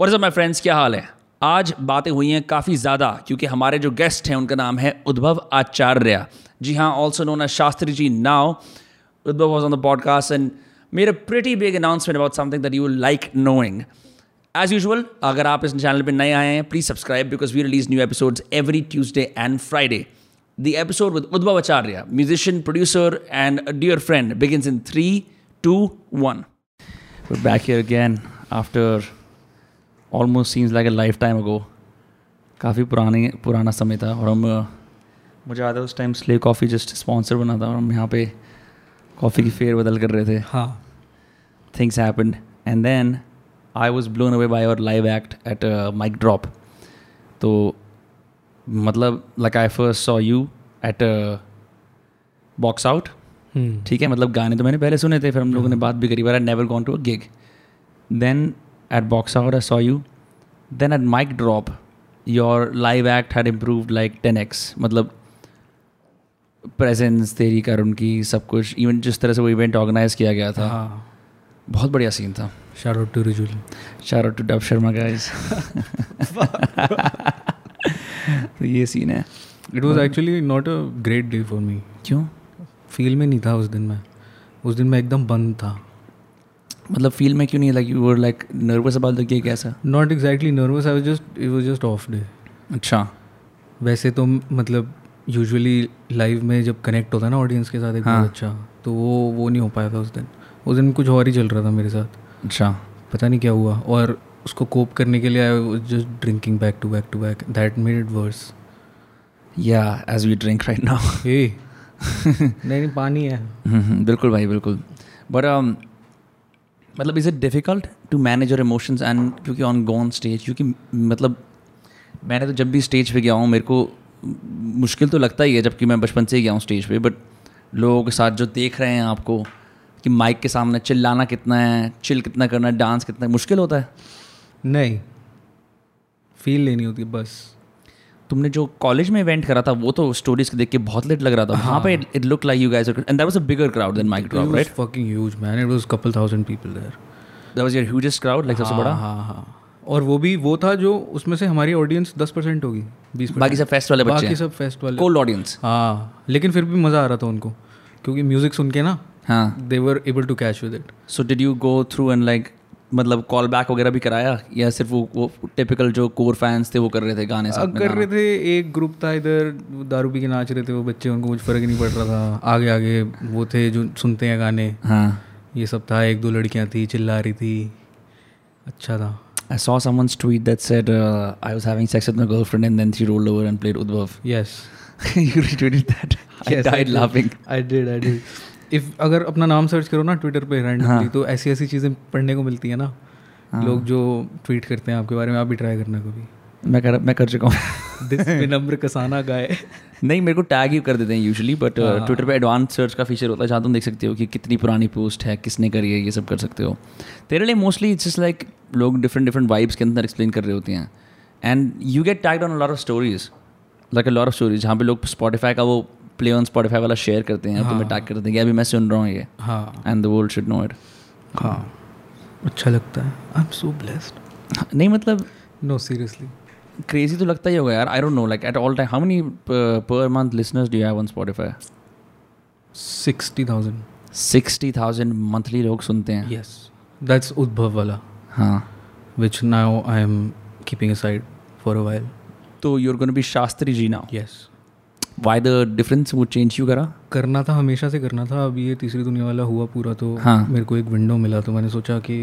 What's up my friends क्या हाल है? आज बातें हुई हैं काफ़ी ज़्यादा क्योंकि हमारे जो गेस्ट हैं उनका नाम है उद्भव आचार्य। जी हाँ also known as Shastri ji now Udbhav was on the podcast and a pretty big announcement about something that you like knowing as usual अगर आप इस चैनल पर नए आए हैं please subscribe because we release new episodes every Tuesday and Friday The episode with Udbhav Acharya, musician, producer, and a dear friend, begins in three, two, one. We're back almost seems like lifetime ago. काफ़ी पुराने पुराना समय था और हम मुझे याद है उस time Slay coffee just sponsor बना था और हम यहाँ पे कॉफ़ी की फेयर बदल कर रहे थे। हाँ। Things happen and then I was blown away by your live act at a mic drop. तो मतलब like I first saw you at Box Out ठीक है मतलब गाने तो मैंने पहले सुने थे फिर हम लोगों ने बात भी करी but I never gone to a gig then Box Out I saw you then at Mic Drop your live act had improved like ten x मतलब प्रेजेंस तेरी कर उनकी सब कुछ इवन जिस तरह से वो इवेंट ऑर्गेनाइज किया गया था हाँ। बहुत बढ़िया सीन था। Out to Rijul shout to dub Sharma guys तो ये सीन है। It was actually not a great day for me क्यों? फील में नहीं था उस दिन मैं। उस दिन मैं एकदम बंद था। मतलब फील में क्यों नहीं like you were like nervous about the gig ऐसा? Not exactly nervous I was just it was just off day अच्छा। वैसे तो मतलब यूजुअली लाइव में जब कनेक्ट होता है ना ऑडियंस के साथ एक हाँ। अच्छा तो वो वो नहीं हो पाया था उस दिन। उस दिन कुछ और ही चल रहा था मेरे साथ। अच्छा। पता नहीं क्या हुआ और उसको कोप करने के लिए I just drinking back to back to back that made it worse या as we drink right now ए नहीं नहीं पानी है। हम्म, बिल्कुल भाई बिल्कुल। बट मतलब is it difficult to manage your emotions and क्योंकि ऑन गो ऑन स्टेज क्योंकि मतलब मैंने तो जब भी स्टेज पे गया हूँ, मेरे को मुश्किल तो लगता ही है जबकि मैं बचपन से ही गया हूँ स्टेज पे बट लोगों के साथ जो देख रहे हैं आपको कि माइक के सामने चिल्लाना कितना है चिल कितना करना है डांस कितना है, मुश्किल होता है? नहीं. फील लेनी होती है बस. तुमने जो कॉलेज में इवेंट करा था वो तो स्टोरीज देख के बहुत लेट लग रहा था। वहाँ पे it look like you guys and that was a bigger crowd than Mic Drop right fucking huge man. It was couple thousand people there. That was your hugest crowd like सबसे बड़ा? हाँ हाँ। और वो भी वो था जो उसमें से हमारी ऑडियंस दस परसेंट होगी बीस बाकी सब फेस्ट वाले बच्चे बाकी सब फेस्ट वाले। कोल्ड ऑडियंस हाँ लेकिन फिर भी मज़ा आ रहा था उनको क्योंकि म्यूज़िक सुन के ना हाँ। They were able to catch with it so did you go through and like मतलब कॉल बैक वगैरह भी कराया? या सिर्फ़ वो वो टिपिकल जो कोर फैंस थे वो कर रहे थे गाने साथ में कर रहे थे एक ग्रुप था इधर दारू पी के नाच रहे थे वो बच्चे उनको कुछ फ़र्क नहीं पड़ रहा था। आगे आगे वो थे जो सुनते हैं गाने। हाँ। ये सब था एक दो लड़कियाँ थी चिल्ला रही थी। अच्छा था। I saw someone's tweet that said uh, I was having sex with my girlfriend and then she rolled over and played Udbhav. Yes you retweeted that. I died I laughing. I did I did if अगर अपना नाम search करो ना Twitter पे randomly हाँ। तो ऐसी ऐसी चीज़ें पढ़ने को मिलती है ना हाँ. लोग जो ट्वीट करते हैं आपके बारे में आप भी ट्राई करना कभी मैं कर मैं कर चुका हूँ दिस विनम्र कसाना गाय नहीं मेरे को टैग ही कर देते हैं यूजुअली बट। ट्विटर पे एडवांस सर्च का फीचर होता है जहाँ तुम देख सकते हो कि कितनी पुरानी पोस्ट है किसने करी है ये सब कर सकते हो तेरे लिए मोस्टली इट्स जस्ट लाइक लोग डिफरेंट डिफरेंट वाइब्स के अंदर एक्सप्लेन कर रहे होते हैं and you get tagged on lot of stories like a lot of stories जहाँ पे लोग स्पॉटिफाई का वो प्ले ऑन स्पॉटिफाई वाला शेयर करते हैं तुम्हें टैग कर देते हैं कि अभी मैं सुन रहा हूँ ये। हाँ। And the world should know it हाँ। अच्छा लगता है। आई एम सो ब्लेस्ड नहीं मतलब नो सीरियसली क्रेजी तो लगता ही होगा यार I don't know like at all time how many per month listeners do have on Spotify sixty thousand sixty thousand monthly लोग सुनते हैं। यस दैट्स उद्भव वाला। हाँ। Which now I am keeping aside for a while तो you're gonna be Shastri ji now yes why the difference वो change क्यों करा करना था हमेशा से करना था। अब ये तीसरी दुनिया वाला हुआ पूरा तो हाँ। मेरे को एक विंडो मिला तो मैंने सोचा कि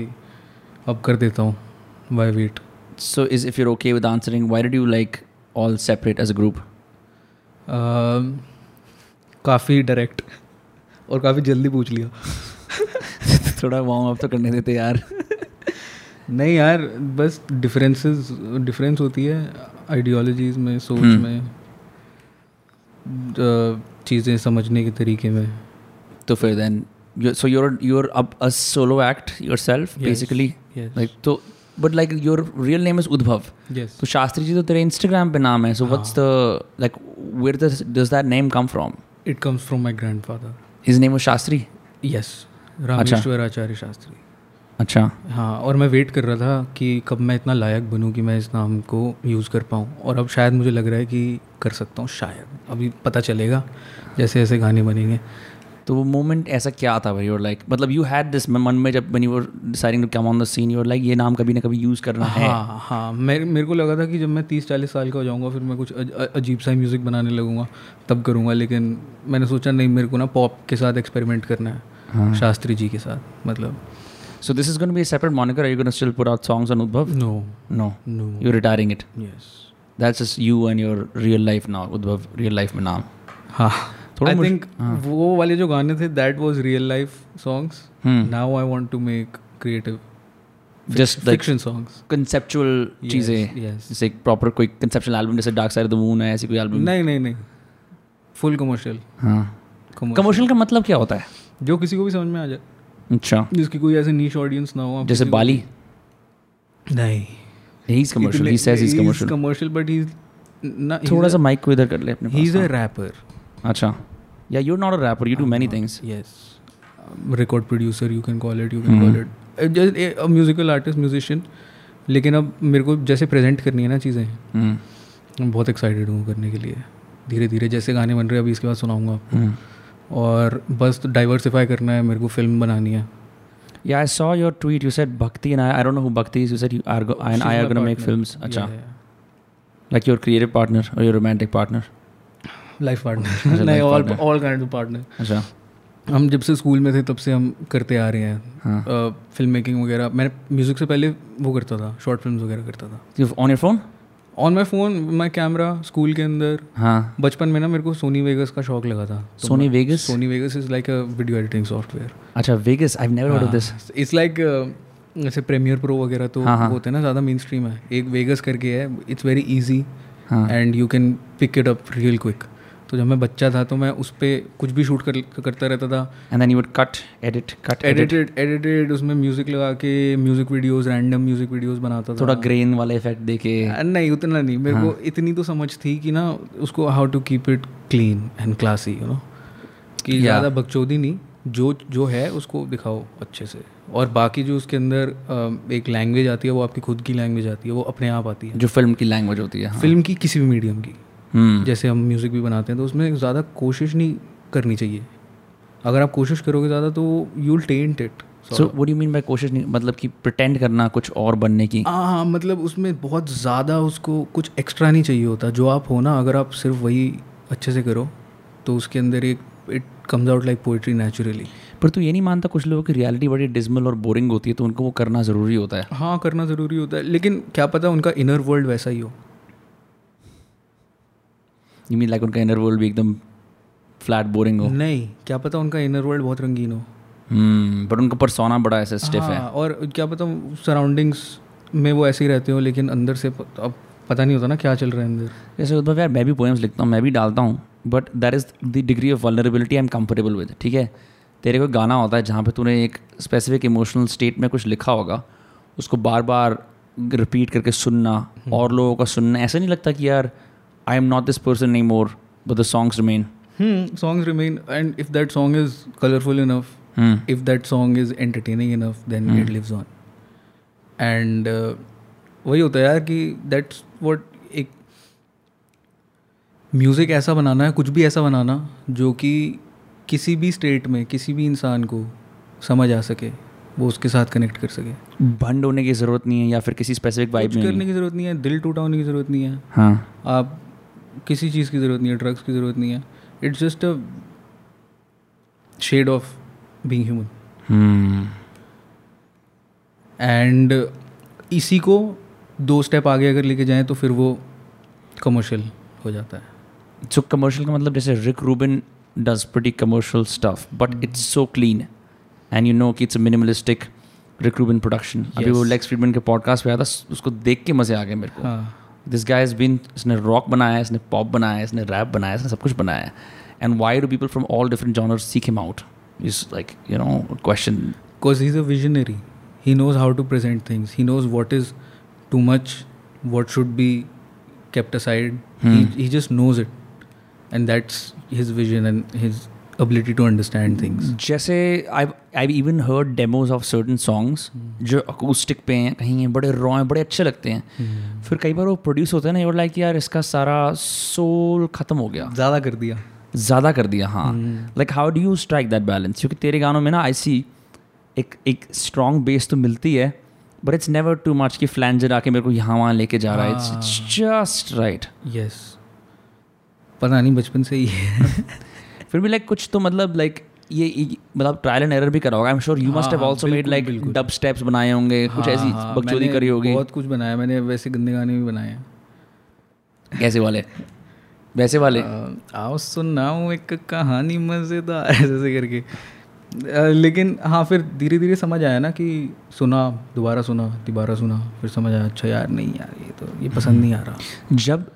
अब कर देता हूँ। Why wait so is if you're okay with answering why did you like all separate as a group काफ़ी डायरेक्ट और काफ़ी जल्दी पूछ लिया। थोड़ा वार्म अप तो करने देते यार। नहीं यार बस डिफरेंसेस डिफरेंस होती है आइडियोलॉजीज में सोच हम्म। में। चीज़ें समझने के तरीके में। तो फिर देन सो यूर यूर अब a solo act yourself Yes. Basically Yes. Like तो but like your real name is Udbhav तो शास्त्री जी तो तेरे इंस्टाग्राम पे नाम है so what's the like where does that name come from it comes from my grandfather his name was Shastri yes Rameshwar Acharya Shastri अच्छा। हाँ और मैं वेट कर रहा था कि कब मैं इतना लायक बनूँ कि मैं इस नाम को यूज़ कर पाऊँ। और अब शायद मुझे लग रहा है कि कर सकता हूँ शायद। अभी पता चलेगा जैसे जैसे गाने बनेंगे। तो वो मोमेंट ऐसा क्या था भाई? और लाइक मतलब यू हैड दिस मन में जब you were deciding to come on the scene you were ये नाम कभी ना कभी यूज़ करना हाँ, है हाँ। हाँ मेरे मेरे को लगा था कि जब मैं तीस चालीस साल का हो जाऊँगा फिर मैं कुछ अज- अजीब सा म्यूज़िक बनाने लगूँगा तब करूँगा। लेकिन मैंने सोचा नहीं मेरे को ना पॉप के साथ एक्सपेरिमेंट करना है हाँ। शास्त्री जी के साथ मतलब। So this is going to be a separate moniker. Are you going to still put out songs on Udbhav? No No. No You're retiring it. Yes That's just you and your real life now. Udbhav, real life में नाम. हाँ आई think वो वाले जो गाने थे that was real life songs Hmm. Now I want to make creative Just like fiction songs conceptual चीज़ें जैसे एक प्रॉपर कोई conceptual album जैसे डार्क साइड द मून है ऐसी कोई album नहीं नहीं नहीं फुल कमर्शियल हाँ कमर्शियल का मतलब क्या होता है जो किसी को भी समझ में आ जाए अच्छा। जिसकी कोई ऐसे नीश ऑडियंस ना हो आप जैसे बाली। नहीं। he's commercial he says he's commercial commercial but he ना थोड़ा सा माइक को इधर कर ले अपने ही इज़ अ रैपर हाँ। अच्छा। या you're not a rapper you do many things yes record producer you can call it you. Can call it just a musical artist musician लेकिन अब मेरे को जैसे प्रेजेंट करनी है ना चीज़ें हम्म, मैं बहुत एक्साइटेड हूँ करने के लिए। धीरे धीरे जैसे गाने बन रहे हैं अभी इसके बाद सुनाऊँगा आपको। हम्म. और बस तो डाइवर्सिफाई करना है मेरे को फ़िल्म बनानी है। या I saw your tweet you said Bhakti and I I don't know who Bhakti you said you are I I are gonna make films अच्छा लाइक योर क्रिएटिव पार्टनर और your romantic partner life partner नहीं all all kind of partner अच्छा हम जब से school में थे तब से हम करते आ रहे हैं। फ़िल्म मेकिंग वगैरह। मैंने म्यूज़िक से पहले वो करता था शॉर्ट फ़िल्म वगैरह करता था। On your phone on my phone my camera school के अंदर। हाँ। बचपन में ना मेरे को सोनी वेगस का शौक लगा था। Sony Vegas Sony Vegas is like a video editing software अच्छा Vegas I never heard of this it's like जैसे प्रीमियर प्रो वगैरह तो हाँ, हाँ. होते हैं ना ज़्यादा मेन स्ट्रीम है। एक वेगस करके है it's very easy and you can pick it up real quick तो जब मैं बच्चा था तो मैं उस पर कुछ भी शूट कर करता रहता था And then you would cut, edit, cut, edit. Edited edited उसमें म्यूज़िक लगा के music videos random music videos बनाता था थोड़ा ग्रेन वाला इफ़ेक्ट दे के नहीं उतना नहीं मेरे हाँ। को इतनी तो समझ थी कि ना उसको how to keep it clean and classy you know कि Yeah. ज़्यादा बकचोदी नहीं जो जो है उसको दिखाओ अच्छे से और बाकी जो उसके अंदर एक लैंग्वेज आती है वो आपकी खुद की लैंग्वेज आती है वो अपने आप आती है जो फ़िल्म की लैंग्वेज होती है हाँ. फ़िल्म की किसी भी मीडियम की जैसे हम म्यूज़िक भी बनाते हैं तो उसमें ज़्यादा कोशिश नहीं करनी चाहिए। अगर आप कोशिश करोगे ज़्यादा तो you will taint it so do you mean by कोशिश नहीं? मतलब कि प्रिटेंड करना कुछ और बनने की? हाँ हाँ मतलब उसमें बहुत ज़्यादा उसको कुछ एक्स्ट्रा नहीं चाहिए होता। जो आप हो ना अगर आप सिर्फ़ वही अच्छे से करो तो उसके अंदर एक it comes out like poetry naturally पर तू ये नहीं मानता कुछ लोगों की रियलिटी बड़ी डिजमल और बोरिंग होती है तो उनको वो करना ज़रूरी होता है? हाँ करना ज़रूरी होता है। लेकिन क्या पता उनका इनर वर्ल्ड वैसा ही हो। यू मीन लाइक उनका इनर वर्ल्ड भी एकदम फ्लैट बोरिंग हो? नहीं क्या पता उनका इनर वर्ल्ड बहुत रंगीन हो। हम्म बट उनका परसोना बड़ा ऐसे स्टिफ है। हाँ, और क्या पता सराउंडिंग्स में वो ऐसे ही रहते हो लेकिन अंदर से अब पता नहीं होता ना क्या चल रहा है अंदर। जैसे उद्धव यार मैं भी पोएम्स लिखता हूँ मैं भी डालता हूँ but that is the degree of vulnerability I am comfortable with ठीक है? तेरे को गाना होता है जहाँ पे तूने एक स्पेसिफिक इमोशनल स्टेट में कुछ लिखा होगा उसको बार बार रिपीट करके सुनना और लोगों का सुनना ऐसा नहीं लगता कि यार I am not this person नहीं more but the songs remain songs remain and if that song is colourful enough if that song is entertaining enough then it lives on. And uh, वही होता है यार कि that's what एक music ऐसा बनाना है कुछ भी ऐसा बनाना जो कि किसी भी स्टेट में किसी भी इंसान को समझ आ सके वो उसके साथ कनेक्ट कर सके। भंड होने की ज़रूरत नहीं है या फिर किसी स्पेसिफिक वाइब में करने की ज़रूरत नहीं है दिल टूटा होने की ज़रूरत नहीं है। हाँ। आप किसी चीज़ की ज़रूरत नहीं है ड्रग्स की ज़रूरत नहीं है। It's just a shade of being human hmm and इसी को दो स्टेप आगे अगर लेके जाएँ तो फिर वो कमर्शियल हो जाता है। सो कमर्शियल का मतलब जैसे Rick Rubin does pretty commercial stuff but it's so clean and you know कि it's minimalistic Rick Rubin production अभी वो. लेक्स फ्रीडमैन के पॉडकास्ट पे आया था उसको देख के मज़े आ गए मेरे को। हाँ। दिस गाय इज़ बीन इसने रॉक बनाया है इसने पॉप बनाया है इसने रैप बनाया इसने सब कुछ बनाया है। And why do people from all different genres seek him out is like you know question because he is a visionary he knows how to present things he knows what is too much what should be kept aside. Hmm. he, he just knows it. And that's his vision and his ability to understand things. जैसे I I even heard demos of certain songs जो acoustic पे हैं कहीं हैं बड़े raw हैं बड़े अच्छे लगते हैं। Hmm. फिर कई बार वो प्रोड्यूस होते हैं ना यूर लाइक यार इसका सारा सोल ख़त्म हो गया। ज़्यादा कर दिया। ज़्यादा कर दिया हाँ। Like how do you strike that balance क्योंकि तेरे गानों में ना आई सी एक एक स्ट्रॉन्ग बेस तो मिलती है but it's never too much कि फ्लैंजर आके मेरे को यहाँ वहाँ लेके जा रहा है। इट्स जस्ट राइट यस पता नहीं बचपन से ही है। फिर भी लाइक कुछ तो मतलब लाइक ये मतलब ट्रायल एंड एरर भी करा होगा आई एम श्योर यू हाँ, मस्ट हैव हाँ, also made like dub steps बनाए होंगे कुछ हाँ, ऐसी हाँ, बकचोदी करी होगी। बहुत कुछ बनाया मैंने वैसे गंदे गाने भी बनाए हैं। कैसे वाले? वैसे वाले? आओ सुनाऊं एक कहानी मज़ेदार ऐसे ऐसे करके लेकिन हाँ फिर धीरे धीरे समझ आया ना कि सुना दोबारा सुना दोबारा सुना फिर समझ आया अच्छा यार नहीं यार ये तो ये पसंद नहीं आ रहा। जब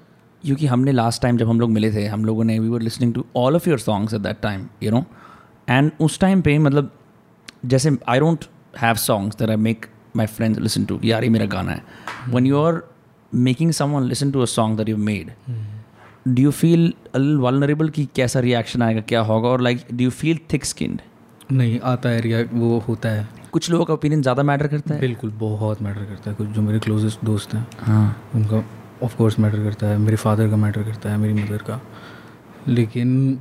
क्योंकि हमने लास्ट टाइम जब हम लोग मिले थे हम लोगों ने we were listening to all of your songs at that time you know and उस टाइम पे मतलब जैसे I don't have songs that I make my friends listen to यार ये मेरा गाना है। When you are making someone listen to a song that you made do you feel vulnerable कि कैसा रिएक्शन आएगा क्या होगा? और like do you feel thick skinned नहीं आता है वो होता है। कुछ लोगों का ओपिनियन ज़्यादा मैटर करता है? बिल्कुल बहुत मैटर करता है। कुछ जो मेरे क्लोजेस्ट दोस्त हैं हाँ। उनका ऑफ़ कोर्स मैटर करता है मेरे फादर का मैटर करता है मेरी मदर का। लेकिन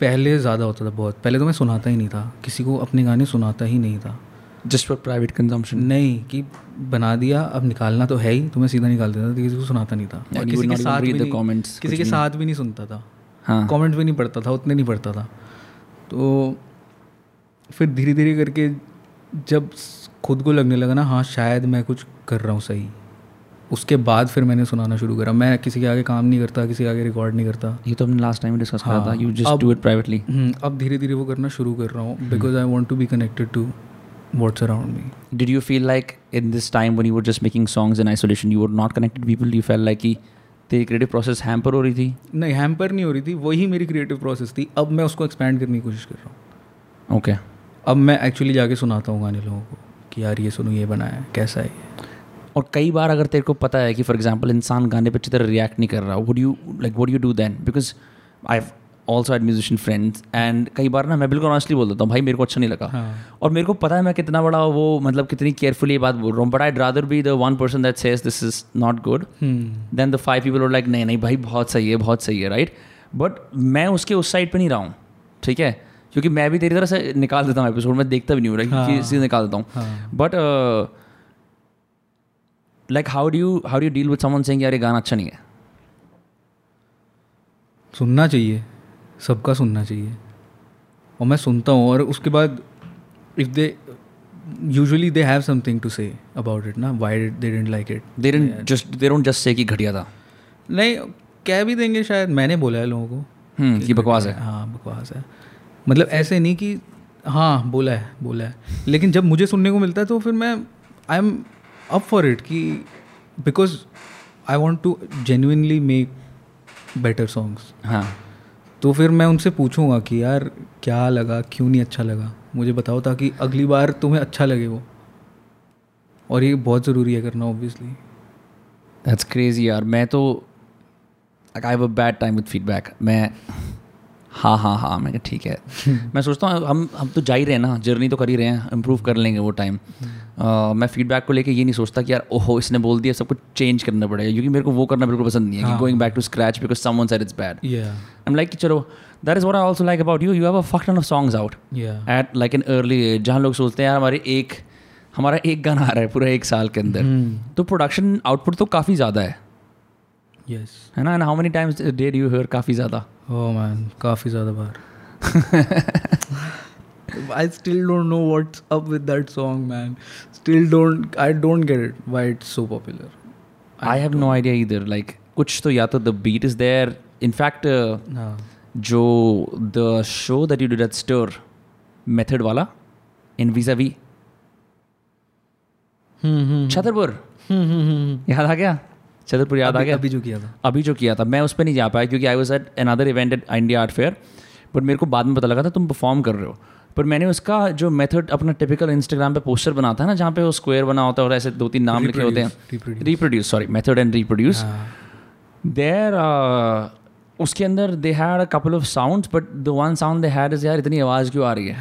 पहले ज़्यादा होता था बहुत। पहले तो मैं सुनाता ही नहीं था। किसी को अपने गाने सुनाता ही नहीं था। जस्ट फॉर प्राइवेट कंजम्पशन नहीं कि बना दिया अब निकालना तो है ही तो मैं सीधा निकाल देता था किसी को सुनाता नहीं था। और किसी के साथ भी नहीं- comments, किसी के साथ भी नहीं सुनता था। हाँ। कमेंट भी नहीं पढ़ता था उतने नहीं पढ़ता था। तो फिर धीरे धीरे करके जब खुद को लगने लगा ना हाँ शायद मैं कुछ कर रहा हूँ सही। उसके बाद फिर मैंने सुनाना शुरू करा। मैं किसी के आगे काम नहीं करता किसी के आगे रिकॉर्ड नहीं करता। ये तो हमने लास्ट टाइम डिस्कस करा था you just do it privately hmm, अब धीरे धीरे वो करना शुरू कर रहा हूँ because I want to be connected to what's around me Did you feel like in this time when you were just making songs in isolation, you were not connected to people? You felt like कि तेरी creative process hamper हो रही थी? नहीं hamper नहीं हो रही थी वही मेरी क्रिएटिव प्रोसेस थी। अब मैं उसको एक्सपैंड करने की कोशिश कर रहा हूँ। ओके अब मैं एक्चुअली जाके सुनाता हूँ गाने लोगों को कि यार ये सुनो ये बनाया है कैसा है ये? और कई बार अगर तेरे को पता है कि फॉर एग्ज़ाम्पल इंसान गाने पर अच्छी तरह रिएक्ट नहीं कर रहा would you like would you do then because I also had musician friends and कई बार ना मैं बिल्कुल ऑनेस्टली बोल देता हूँ भाई मेरे को अच्छा नहीं लगा। हाँ। और मेरे को पता है मैं कितना बड़ा वो मतलब कितनी केयरफुली ये बात बोल रहा हूँ but I rather be the one person that says this is not good than the five people like नहीं नहीं भाई बहुत सही है बहुत सही है राइट बट मैं उसके उस साइड पर नहीं रहा हूँ ठीक है? क्योंकि मैं भी तेरी तरह से निकाल देता हूँ एपिसोड में देखता भी नहीं हूँ right? हाँ। निकाल देता हूँ। हाँ। But like how do you how do deal with someone saying यार ये गाना अच्छा नहीं है? सुनना चाहिए। सबका सुनना चाहिए। और मैं सुनता हूँ और उसके बाद if they usually they have something to say about it ना? Why they didn't like it they don't just they don't just say कि घटिया था। नहीं कह भी देंगे शायद। मैंने बोला है लोगों को। हम्म कि बकवास है। हाँ बकवास है। मतलब ऐसे नहीं कि हाँ बोला है बोला है। लेकिन जब मुझे सुनने को मिलता है तो फिर मैं I am up for it कि because I want to genuinely make better songs हाँ। तो फिर मैं उनसे पूछूँगा कि यार क्या लगा क्यों नहीं अच्छा लगा? मुझे बताओ ताकि अगली बार तुम्हें अच्छा लगे वो। और ये बहुत ज़रूरी है करना ऑब्वियसली दैट्स क्रेजी यार। मैं तो I have a bad time with feedback मैं हाँ हाँ हाँ मैं ठीक है. मैं सोचता हूँ हम हम तो जा ही रहे हैं ना जर्नी तो कर ही रहे हैं इम्प्रूव कर लेंगे वो टाइम uh, मैं फीडबैक को लेके ये नहीं सोचता कि यार ओहो इसने बोल दिया सब कुछ चेंज करना पड़ेगा क्योंकि मेरे को वो करना बिल्कुल पसंद नहीं है कि going back to scratch because someone said it's bad या I'm like चलो that is what I also like about you you have a fuck ton of songs out at like an early age जहाँ लोग सोचते हैं यार हमारे एक हमारा एक गाना आ रहा है पूरा एक साल के अंदर. हम्म। तो प्रोडक्शन आउटपुट तो काफ़ी ज़्यादा है। यस है ना? And how many times did you hear काफ़ी ज़्यादा? Oh man, काफ़ी ज़्यादा बार। I still don't know what's up with that song, man. Still don't. I don't get it. Why it's so popular. I have no idea इधर like कुछ तो या तो the beat is there in fact जो the show that you did at store method वाला इन वीज़ा वी hmm hmm Chhatarpur. Hmm hmm याद आ गया? छतरपुर याद आ गया? अभी जो किया था। अभी जो किया था। मैं उस पर नहीं जा पाया क्योंकि I was at another event at India art fair but मेरे को बाद में पता लगा था तुम परफॉर्म कर रहे हो। पर मैंने उसका जो मेथड अपना टिपिकल इंस्टाग्राम पे पोस्टर बनाता है ना जहाँ पे वो स्क्वायर बना होता है और ऐसे दो तीन नाम लिखे होते हैं। Reproduce. Reproduce sorry method and reproduce there उसके अंदर they had a couple of sounds but the one sound they had is यार इतनी आवाज़ क्यों आ रही है?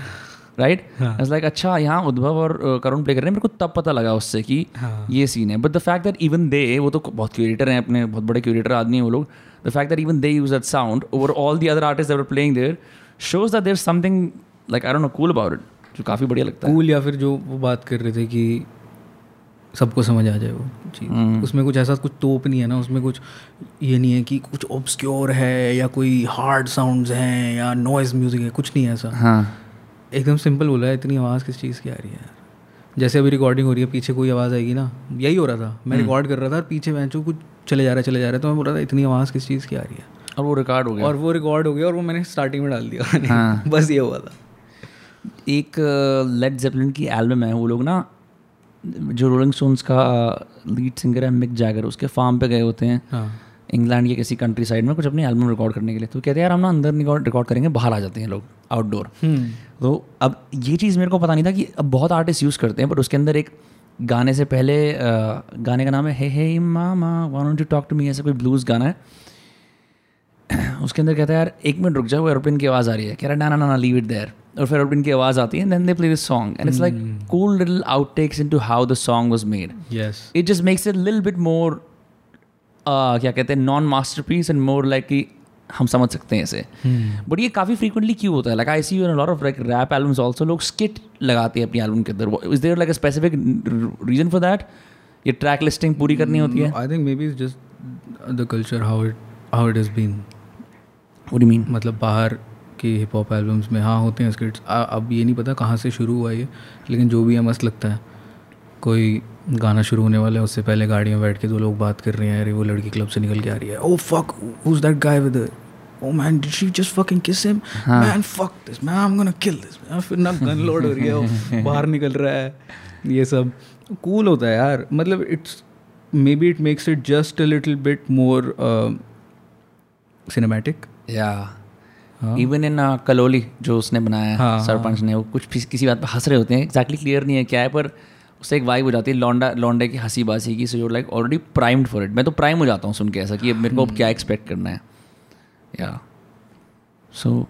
राइट इट्स लाइक अच्छा यहाँ उद्भव और uh, करुण प्ले कर रहे हैं। मेरे को तब पता लगा उससे कि हाँ. ये सीन है। But the fact that even they वो तो बहुत क्यूरेटर हैं अपने बहुत बड़े क्यूरेटर आदमी हैं वो लोग। The fact that even they use that sound over all the other artist that playing their shows that there something like I don't know cool about it जो काफ़ी बढ़िया लगता है। कूल या फिर जो वो बात कर रहे थे कि सबको समझ आ जाए वो चीज़। उसमें कुछ ऐसा कुछ तोप नहीं है ना उसमें कुछ ये नहीं है कि कुछ ऑब्सक्योर है या कोई हार्ड साउंड्स हैं या नॉइज़ म्यूज़िक है कुछ नहीं है ऐसा। हाँ। एकदम सिंपल बोला है इतनी आवाज़ किस चीज़ की आ रही है यार? जैसे अभी रिकॉर्डिंग हो रही है पीछे कोई आवाज़ आएगी ना यही हो रहा था। मैं रिकॉर्ड कर रहा था और पीछे मैं कुछ चले जा रहा है चले जा रहा है तो मैं बोल रहा था इतनी आवाज़ किस चीज़ की आ रही है? और वो रिकॉर्ड हो गया। और वो रिकॉर्ड हो गया और वो मैंने स्टार्टिंग में डाल दिया। हाँ। बस ये हुआ था। एक लेड जेपलिन की एल्बम है वो लोग ना जो रोलिंग स्टोन्स का लीड सिंगर है मिक जैगर उसके फार्म पे गए होते हैं। हाँ। इंग्लैंड के किसी कंट्री साइड में कुछ अपनी एल्बम रिकॉर्ड करने के लिए। तो कहते हैं यार हम ना अंदर रिकॉर्ड करेंगे बाहर आ जाते हैं लोग आउटडोर तो अब ये चीज़ मेरे को पता नहीं था कि अब बहुत आर्टिस्ट यूज़ करते हैं बट उसके अंदर एक गाने से पहले गाने का नाम है hey hey mama want to talk to me ऐसा कोई ब्लूज़ गाना है। उसके अंदर कहता है यार एक मिनट रुक जाओ एरोप्लेन की आवाज़ आ रही है। कह रहा है ना ना ना लीव इट देयर और फिर एरोप्लेन की आवाज़ आती है then they play this song and it's like cool little outtakes into how the song was made yes it just makes it little bit more क्या कहते हैं non masterpiece and more like कि हम समझ सकते हैं इसे। बट ये काफ़ी फ्रीक्वेंटली क्यों होता है? Like I see you lot of like rap albums also लोग स्किट लगाते हैं अपनी एल्बम के अंदर। Is there like specific reason for that ये ट्रैक लिस्टिंग पूरी करनी होती है? I think maybe just the culture how it how it is been do mean मतलब बाहर के हिप हॉप एल्बम्स में हाँ होते हैं स्किट्स अब ये नहीं पता कहाँ से शुरू हुआ ये लेकिन जो भी है मस्त लगता है। कोई गाना शुरू होने वाला है उससे पहले गाड़ी में बैठ के दो लोग बात कर रहे हैं अरे वो लड़की क्लब से निकल के आ रही है। ओ fuck who's that guy with oh man did she just fucking kiss him man fuck this man I am gonna kill this फिर ना गन लोड हो रही है बाहर निकल रहा है ये सब। कूल होता है यार मतलब it's maybe it makes it just a little bit more cinematic या इवन इन कलोली जो उसने बनाया हाँ, है। सरपंच ने वो कुछ किसी बात पर हंस रहे होते हैं एग्जैक्टली exactly क्लियर नहीं है क्या है पर उससे एक वाइब हो जाती है लौंडा लौंडे की हँसी बासी की so you like already primed for it मैं तो प्राइम हो जाता हूँ सुन के ऐसा कि अब मेरे को अब hmm. क्या एक्सपेक्ट करना है। या सो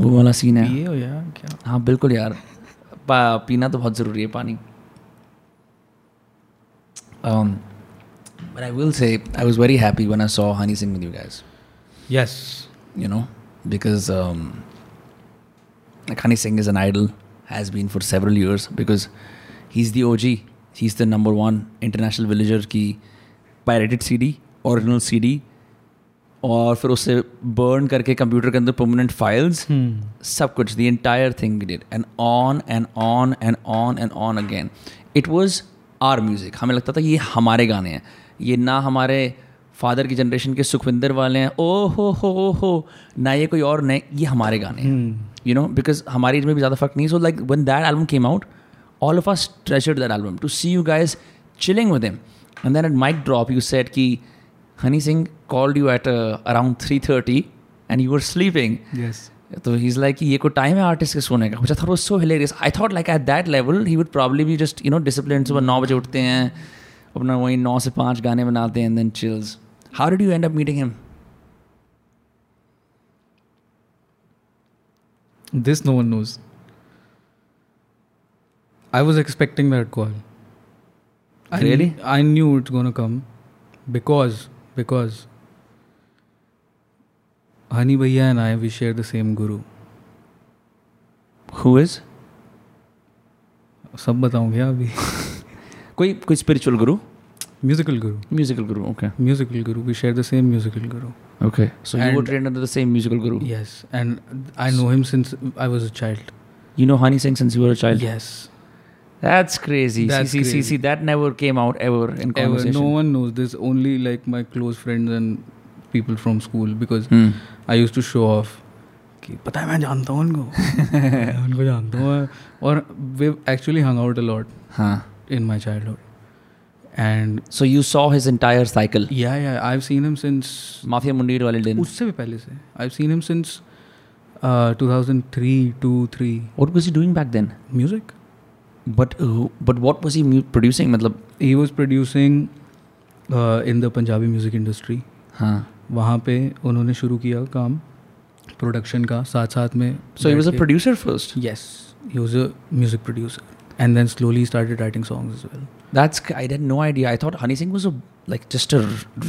वो वाला सीन है। ये हो यार क्या? हाँ बिल्कुल यार। पीना तो बहुत ज़रूरी है पानी। I will say I was very happy when I saw Honey Singh with you yes you know because Honey Singh is an idol has been for several years because he's ji he is the number one international villager की pirated C D CD, C D और फिर उससे burn करके computer के अंदर permanent files सब कुछ the entire thing did and on and on and on and on again it was our music हमें लगता था ये हमारे गाने हैं। ये ना हमारे फादर की जनरेशन के सुखविंदर वाले हैं। ओ हो हो ओ हो। ना ये कोई और नए ये हमारे गाने हैं। यू नो बिकॉज़ हमारी एज में भी ज़्यादा फ़र्क नहीं so like when that album came out all of us treasure that album to see you guys chilling with him and then at mic drop you said कि Honey Singh called you at around three thirty and you are sleeping तो is like ये को time है artist के सोने का? I thought was so hilarious I thought like at that level he would probably be just you know discipline सुबह नौ बजे उठते हैं अपना वहीं नौ से पाँच गाने बनाते हैं then chills how did you end up meeting him this no one knows I was expecting that call. I Really? kn- I knew it's gonna come because because Hani Bhaiya and I we share the same guru. who is सब बताऊँ क्या अभी कोई कोई spiritual guru musical guru musical guru okay musical guru we share the same musical guru okay so you were And- trained under the same musical guru yes and I know him since I was a child you know Honey Singh since you were a child yes That's crazy. That's see, see, see, crazy. see, that never came out ever in ever conversation. no one knows this only like my close friends and people from school because Hmm. I used to show off कि पता है मैं जानता हूँ उनको मैं उनको जानता हूँ और वे actually hung out a lot Huh. In my childhood and So you saw his entire cycle. Yeah yeah I seen him since Mafia Mundir wale din. उससे भी पहले से I seen him since two thousand three to three What was he doing back then? Music but but what was he producing मतलब he was producing in the Punjabi music industry हाँ। वहाँ पे उन्होंने शुरू किया काम प्रोडक्शन का साथ साथ में so he was a producer first yes he was a music producer and then slowly start writing songs is well that's I had no idea I thought Honey Singh was a like just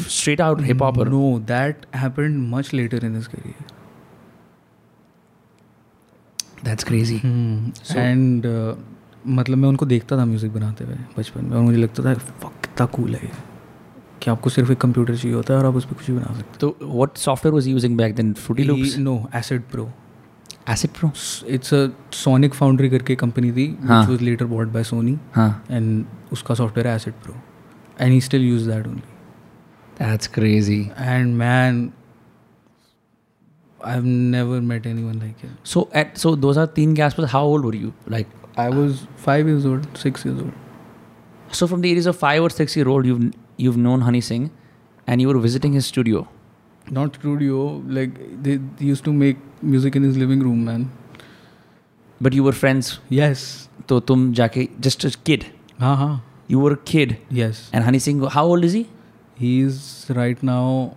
straight out hip hop no that happen much later in this career that's crazy and मतलब मैं उनको देखता था music बनाते हुए बचपन में और मुझे लगता था फक कितना कूल है ये कि आपको सिर्फ़ एक कंप्यूटर चाहिए होता है और आप उस पर कुछ भी बना सकते So what software was he using back then? Fruity no Acid Pro Acid Pro. It's a Sonic Foundry करके कंपनी थी हाँ। Was later bought by Sony and उसका सॉफ्टवेयर है Acid Pro and he still use that only That's crazy. And man I have never met anyone like him So at so those are teen gas. How old were you? I was five years old, six years old. So from the ages of five or six year old, you've you've known Honey Singh, and you were visiting his studio. Not studio, like they, they used to make music in his living room, man. But you were friends. Yes. So tum jaake just a kid. हाँ हाँ you were a kid. Yes. And Honey Singh, how old is he? He's right now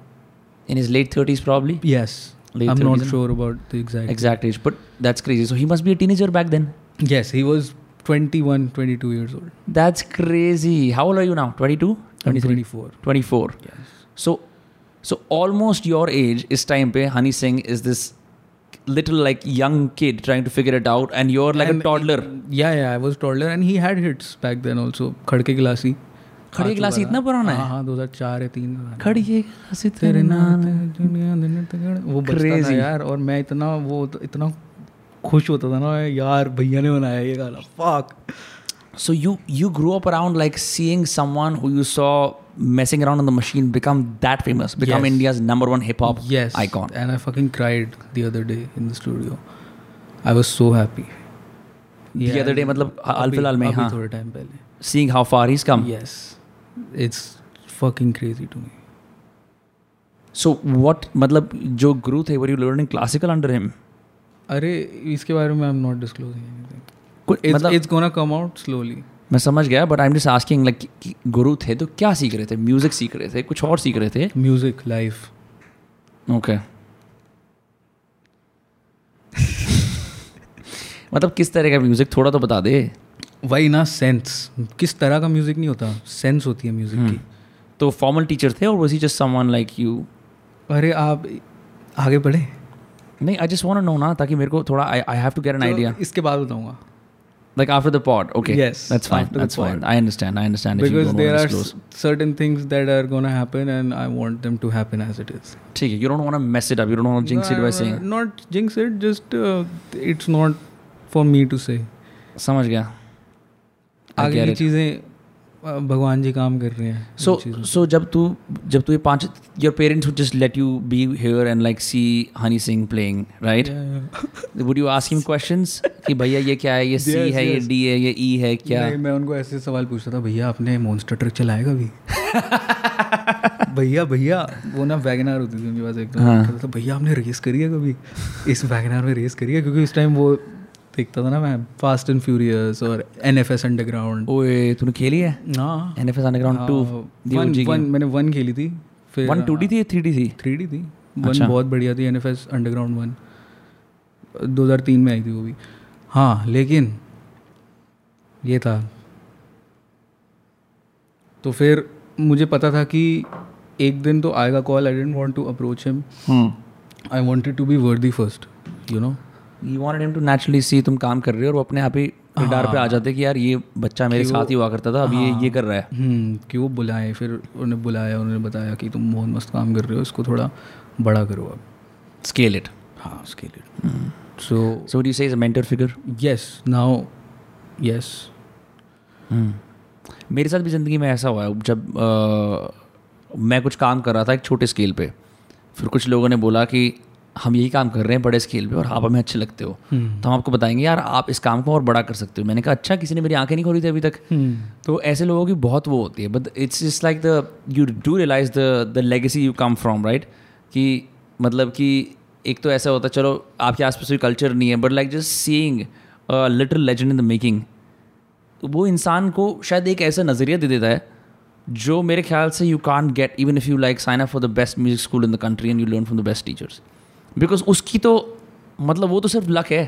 in his late thirties, probably. Yes. Late I'm not sure about the exact exact age, but that's crazy. So he must be a teenager back then. Yes he was 21 22 years old That's crazy. How old are you now? 22? 24 24. yes So, so almost your age is time pe Honey Singh is this little like young kid trying to figure it out, and you're like And a toddler. yeah yeah i was toddler and he had hits back then also खड़के गिलासी खड़े गिलासी इतना पुराना है? हाँ हाँ 2004 या 3 में खड़ी है गिलासी तेरे तगड़ वो Crazy. यार और मैं इतना वो इतना खुश होता था ना यार भैया ने बनाया ये गाना fuck so you you grow up around like seeing someone who you saw messing around on the machine become that famous become India's number one hip hop yes icon and I fucking cried the other day in the studio I was so happy the other day मतलब हाल फ़िलहाल में हाँ थोड़े time पहले seeing how far he is come yes it's fucking crazy to me so मतलब जो growth है were you learning classical under him अरे इसके बारे में आई एम नॉट डिस्क्लोजिंग मतलब it's gonna come out slowly मैं समझ गया but I am just asking like guru थे तो क्या सीख रहे थे? म्यूज़िक सीख रहे थे? कुछ और सीख रहे थे? म्यूज़िक लाइफ ओके मतलब किस तरह का म्यूज़िक थोड़ा तो बता दे। वही ना सेंस किस तरह का म्यूज़िक नहीं होता? सेंस होती है म्यूज़िक की। तो फॉर्मल टीचर थे और was just someone like you अरे आप आगे बढ़े। नहीं आई जस्ट वांट नो ना ताकि मेरे को थोड़ा I I have to get an idea इसके बाद बताऊँगा like after the pod okay Yes, that's fine that's fine i understand i understand because there are to s- certain things that are gonna happen and I want them to happen as it is. ठीक है you don't want to mess it up you don't want to jinx no, it by saying Not jinx it, just uh, it's not for me to say. समझ गया आगे की चीज़ें uh, भगवान जी काम कर रहे हैं So, सो so जब तू जब तू ये पाँच your just let you be here and like see Honey Singh playing, right? Yeah, yeah. Would you ask him questions कि भैया ये क्या है ये सी Yes, है yes. ये डी है ये ई E है क्या नहीं, मैं उनको ऐसे सवाल पूछता था भैया आपने मॉन्स्टर ट्रक चलाया कभी भैया भैया वो ना वैगनार होती थी उनके पास एकदम हाँ। कहता भैया आपने रेस करी है कभी इस वैगनार में रेस करी है क्योंकि उस टाइम वो देखता था ना मैं फास्ट एंड फ्यूरियस और एन एफ़ एस अंडरग्राउंड ओए तूने खेली है? हाँ। NFS Underground 2 the one one मैंने वन खेली थी फिर वन टू डी थी थ्री डी थी? थ्री डी थी। वन अच्छा। बहुत बढ़िया थी N F S Underground one दो हज़ार तीन में आई थी वो भी। हाँ लेकिन ये था। तो फिर मुझे पता था कि एक दिन तो आएगा call I didn't want to approach him I wanted to be worthy first you know you wanted him to naturally see तुम काम कर रहे हो और वो अपने आप ही रडार पे आ जाते कि यार ये बच्चा मेरे साथ ही हुआ करता था अब ये ये कर रहा है। हम्म, कि वो बुलाए फिर उन्हें बुलाया उन्होंने बताया कि तुम बहुत मस्त काम कर रहे हो इसको थोड़ा बड़ा करो अब। स्केल इट हाँ scale it so so you say is a mentor figure yes now yes मेरे साथ भी ज़िंदगी में ऐसा हुआ है जब अ, मैं कुछ काम कर रहा था एक छोटे स्केल पे फिर कुछ लोगों ने बोला कि हम यही काम कर रहे हैं बड़े स्केल पे और आप हमें अच्छे लगते हो। तो हम आपको बताएँगे यार आप इस काम को और बड़ा कर सकते हो। मैंने कहा अच्छा किसी ने मेरी आँखें नहीं खोली थी अभी तक। तो ऐसे लोगों की बहुत वो होती है but it's just like the you do realise the the legacy you come from right कि मतलब कि एक तो ऐसा होता है चलो आपके आसपास कोई कल्चर नहीं है but like just seeing little legend in the making वो इंसान को शायद एक ऐसा नज़रिया दे देता है जो मेरे ख्याल से you can get even if you like sign up for the best music school in the country and you learn from the best teachers because उसकी तो मतलब वो तो सिर्फ़ लक है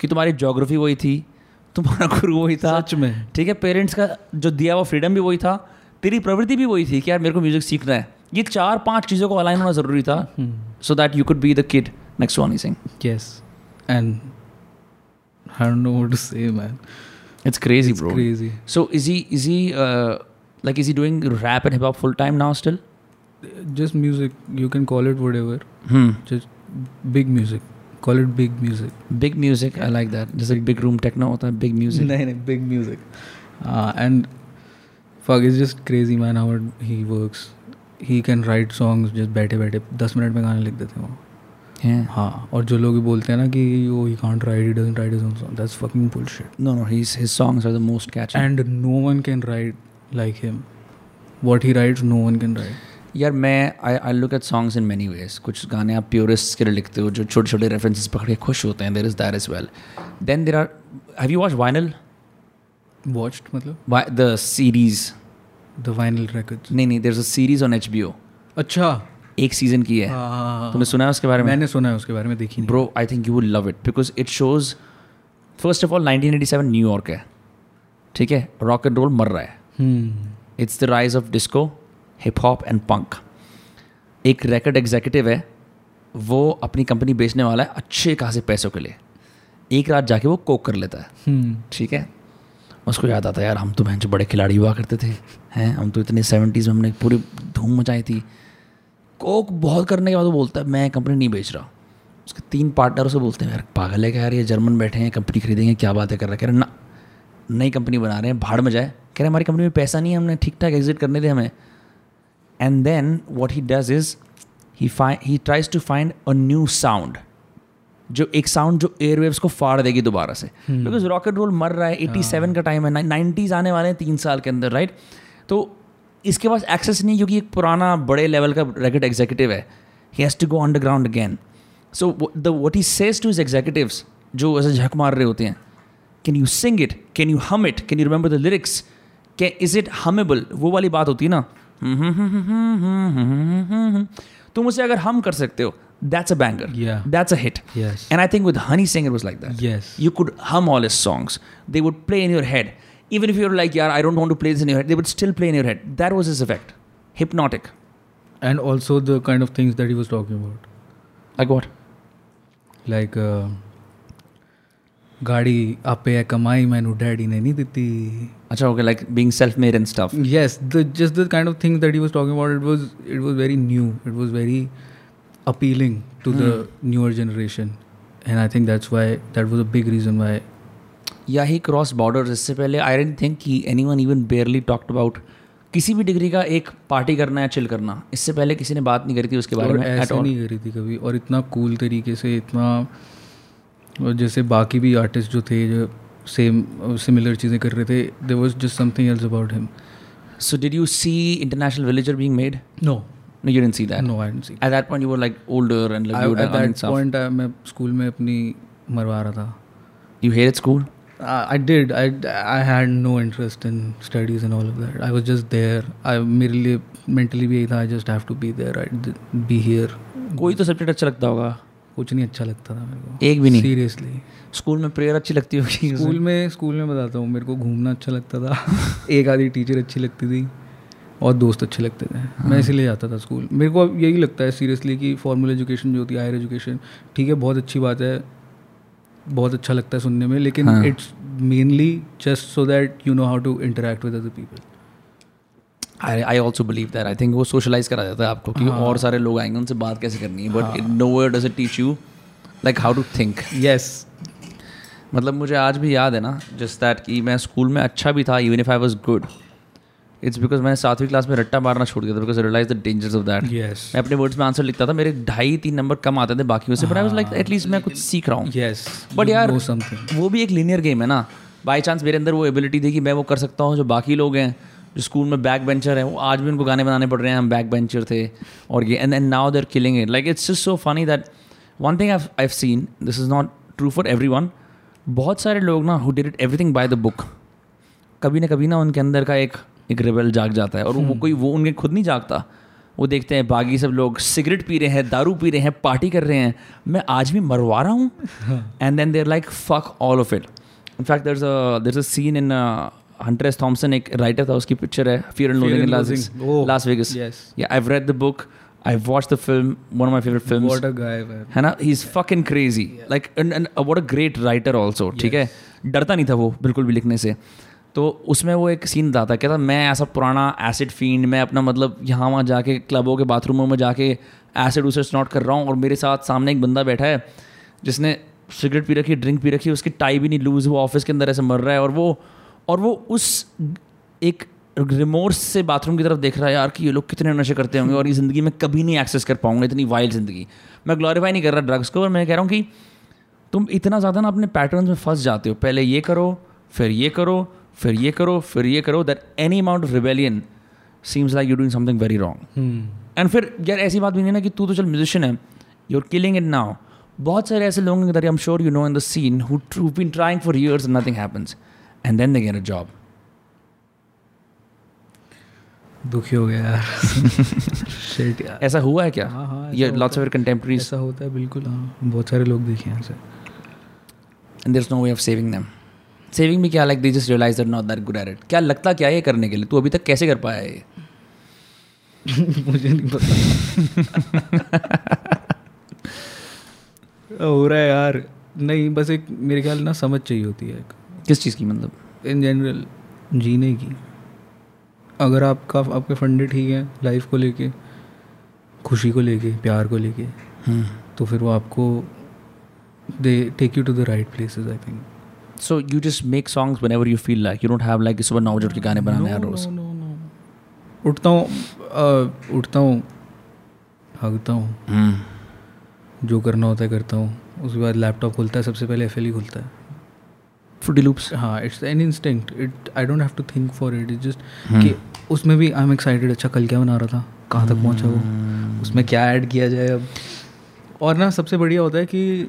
कि तुम्हारी जोग्राफी वही थी तुम्हारा गुरु वही था। सच में। ठीक है पेरेंट्स का जो दिया हुआ फ्रीडम भी वही था तेरी प्रवृत्ति भी वही थी कि यार मेरे को म्यूज़िक सीखना है। ये चार पाँच चीज़ों को अलाइन होना ज़रूरी था so that you could be the kid next one Singh don't know what to say it's crazy bro crazy so is he is he like is he doing rap and hip hop full time now still? Just music you can call it whatever. Hmm. Just big music call it big music big music I like that जैसे big room techno होता है big music नहीं नहीं big music and fuck is just crazy man how he works he can write songs just बैठे बैठे. दस minute में गाने लिख देते हैं वो। Yeah. हाँ और जो लोग बोलते हैं ना कि yo he can't write doesn't write his song that's fucking bullshit no no he his songs are the most catch and no one can write like him what he writes no one can write यार मैं I I look at songs in many ways कुछ गाने आप purest के लिए लिखते हो जो छोटे छोटे रेफरेंसेस पकड़ के खुश होते हैं there is that is well then there are have you watch vinyl watched मतलब? The series the vinyl records. नहीं नहीं there is a series on H B O अच्छा! एक सीज़न की है. हाँ तुमने सुना है उसके बारे में? मैंने सुना है उसके बारे में देखी bro I think you will love it because it shows first of all 1987 New York है. ठीक है? रॉक एंड रोल मर रहा है. It's the rise of disco hip hop and punk एक रिकॉर्ड एग्जीक्यूटिव है वो अपनी कंपनी बेचने वाला है अच्छे खासे पैसों के लिए। एक रात जाके वो कोक कर लेता है। हम्म। ठीक है? उसको याद आता है यार हम तो बहन बड़े खिलाड़ी हुआ करते थे हैं? हम तो इतने सेवेंटीज़ में हमने पूरी धूम मचाई थी। कोक बहुत करने के बाद वो बोलता है मैं कंपनी नहीं बेच रहा उसके तीन पार्टनर उसे बोलते हैं यार पागल है क्या यार ये जर्मन बैठे हैं कंपनी खरीदेंगे क्या बातें कर रहे हैं? कह रहे ना नई कंपनी बना रहे हैं भाड़ में जाए। कह रहे हमारी कंपनी में पैसा नहीं है हमने ठीक ठाक एग्जिट करने थे हमें। And then what he does is he find he tries to find a new sound जो एक साउंड जो एयरवेव्स को फाड़ देगी दोबारा से। बिकॉज़ रॉकेट रोल मर रहा है एट्टी सेवन का टाइम है नाइन्टीज़ आने वाले हैं तीन साल के अंदर राइट तो इसके पास एक्सेस नहीं क्योंकि एक पुराना बड़े लेवल का रेकेट एग्जीक्यूटिव है। He has to go underground again so the what he says to is executives जो ऐसे झक मार रहे होते हैं can you sing it can you hum it can you remember the lyrics can is it hummable वो वाली बात होती है ना। तुम उसे अगर हम कर सकते हो that's a banger Yeah. That's a hit Yes. And I think with Honey Singh, it was like that. Yes. You could hum all his songs. They would play in your head. Even if you're like, yeah, I don't want to play this in your head, they would still play in your head. That was his effect. Hypnotic. And also the kind of things that he was talking about. Like what? Like uh, गाड़ी आपे है कमाई मैनू daddy ने नहीं ਦਿੱਤੀ अच्छा okay like being self made and stuff yes the just the kind of things that he was talking about it was it was very new it was very appealing to the newer generation and I think that's why that was a big reason why या he cross border इससे पहले. I dent think कि anyone even barely talked about किसी भी degree का एक party करना या चिल करना. इससे पहले किसी ने बात नहीं करी थी उसके बारे में ऐसा नहीं करी थी कभी. और इतना कूल तरीके से इतना और जैसे बाकी भी आर्टिस्ट जो थे जो सेम सिमिलर चीज़ें कर रहे थे। There was just something else about him So did you see International Villager being made? No No, you didn't see that. No I didn't see At that point, you were like older and like you were done that stuff. Point मैं school में अपनी मरवा रहा था। You hated school. I did I I had no interest in studies and all of that I was just there I मेरे लिए mentally भी यही था I just have to be there I be here कोई तो subject अच्छा लगता होगा। कुछ नहीं अच्छा लगता था मेरे को। एक भी नहीं? सीरियसली स्कूल में प्रेयर अच्छी लगती होगी? स्कूल में स्कूल में बताता हूँ मेरे को घूमना अच्छा लगता था। एक आधी टीचर अच्छी लगती थी और दोस्त अच्छे लगते थे। हाँ। मैं इसीलिए जाता था स्कूल। मेरे को अब यही लगता है सीरियसली कि फॉर्मल एजुकेशन जो होती है हायर एजुकेशन ठीक है बहुत अच्छी बात है बहुत अच्छा लगता है सुनने में लेकिन। It's mainly just so that you know how to interact with other people I I also believe that I think वो सोशलाइज करा जाता है आपको कि हाँ। और सारे लोग आएँगे उनसे बात कैसे करनी है? But no word does it teach you like how to think yes मतलब मुझे आज भी याद है ना जस्ट दैट कि मैं स्कूल में अच्छा भी था even if I was good it's because मैंने सातवीं क्लास में रट्टा मारना छोड़ दिया था because realise the dangers of that yes मैं अपने वर्ड्स में आंसर लिखता था मेरे ढाई तीन नंबर कम आते थे बाकी से but I was like at least मैं कुछ सीख रहा हूँ। यस But यार- वो भी एक लीनियर गेम है ना। बाई चांस मेरे अंदर वो एबिलिटी थी कि मैं वो कर सकता हूँ जो बाकी लोग हैं। जो स्कूल में बैक बेंचर है वो आज भी उनको गाने बनाने पड़ रहे हैं हम बैक बेंचर थे और ये and and now they're killing it like it's just so funny that one thing I have seen this is not true for everyone बहुत सारे लोग ना who did it everything by the book कभी ना कभी ना उनके अंदर का एक एक रेबल जाग जाता है और वो कोई वो उनके खुद नहीं जागता। वो देखते हैं बाकी सब लोग सिगरेट पी रहे हैं दारू पी रहे हैं पार्टी कर रहे हैं। मैं आज भी मरवा रहा हूँ and then there like fuck all of it in fact there there a scene in Hunter S Thompson एक राइटर था उसकी पिक्चर है fear and loathing in Las Vegas या I read the book I watch the film one of my favourite film What a guy, man. है ना? He is fucking crazy like and what a great writer also ठीक है? डरता नहीं था वो बिल्कुल भी लिखने से। तो उसमें वो एक सीन था कहता मैं ऐसा पुराना एसिड फ़ील्ड मैं अपना मतलब यहाँ वहाँ जाके क्लबों के बाथरूमों में जाके एसिड उसे स्नॉट कर रहा हूँ और मेरे साथ सामने एक बंदा बैठा है जिसने सिगरेट पी रखी ड्रिंक पी रखी उसकी टाई भी नहीं लूज वो ऑफ़िस के अंदर ऐसे मर रहा है और वो और वो उस एक रिमोर्स से बाथरूम की तरफ़ देख रहा है यार कि ये लोग कितने नशे करते होंगे और ये ज़िंदगी में कभी नहीं एक्सेस कर पाऊँगा इतनी वाइल्ड ज़िंदगी. मैं ग्लोरीफाई नहीं कर रहा ड्रग्स को और मैं कह रहा हूँ कि तुम इतना ज़्यादा ना अपने पैटर्न में फंस जाते हो। पहले ये करो फिर ये करो फिर ये करो फिर ये करो that any amount of rebellion seems like you doing something very wrong. And फिर यार ऐसी बात भी नहीं है ना कि तू तो चल म्यूजिशियन है यूर किलिंग इट नाउ बहुत सारे ऐसे लोग हैं I am sure you know in the scene who been trying for years nothing happens and then they get a job दुखी हो गया यार। ऐसा हुआ है क्या? हाँ, हाँ, ये लॉट्स ऑफ़ कंटेम्प्रेरीज ऐसा होता है बिल्कुल हाँ। बहुत सारे लोग देखे हैं and there is no way of saving them saving भी क्या like they just realise not that good at it क्या लगता क्या ये करने के लिए? तू अभी तक कैसे कर पाया ये? मुझे नहीं पता। हो रहा है यार। नहीं बस एक मेरे ख्याल ना समझ चाहिए होती है एक। किस चीज़ की मतलब? इन जनरल जीने की। अगर आपका आपके फंडे ठीक हैं लाइफ को लेके खुशी को लेके प्यार को लेके तो फिर वो आपको they take you to the right places I think so you just make songs whenever you feel like you don't have like सुबह नौ बजे के गाने बनाने हर रोज। उठता हूँ उठता हूँ भागता हूँ। हम्म। जो करना होता है करता हूँ। उसके बाद लैपटॉप खुलता है सबसे पहले एफ़ ही खुलता है। फ्रूटी लूप्स हाँ it's an instinct it I don't have to think for it it just कि उसमें भी आई एम एक्साइटेड अच्छा कल क्या बना रहा था? कहाँ तक पहुँचा वो? उसमें क्या ऐड किया जाए अब? और ना सबसे बढ़िया होता है कि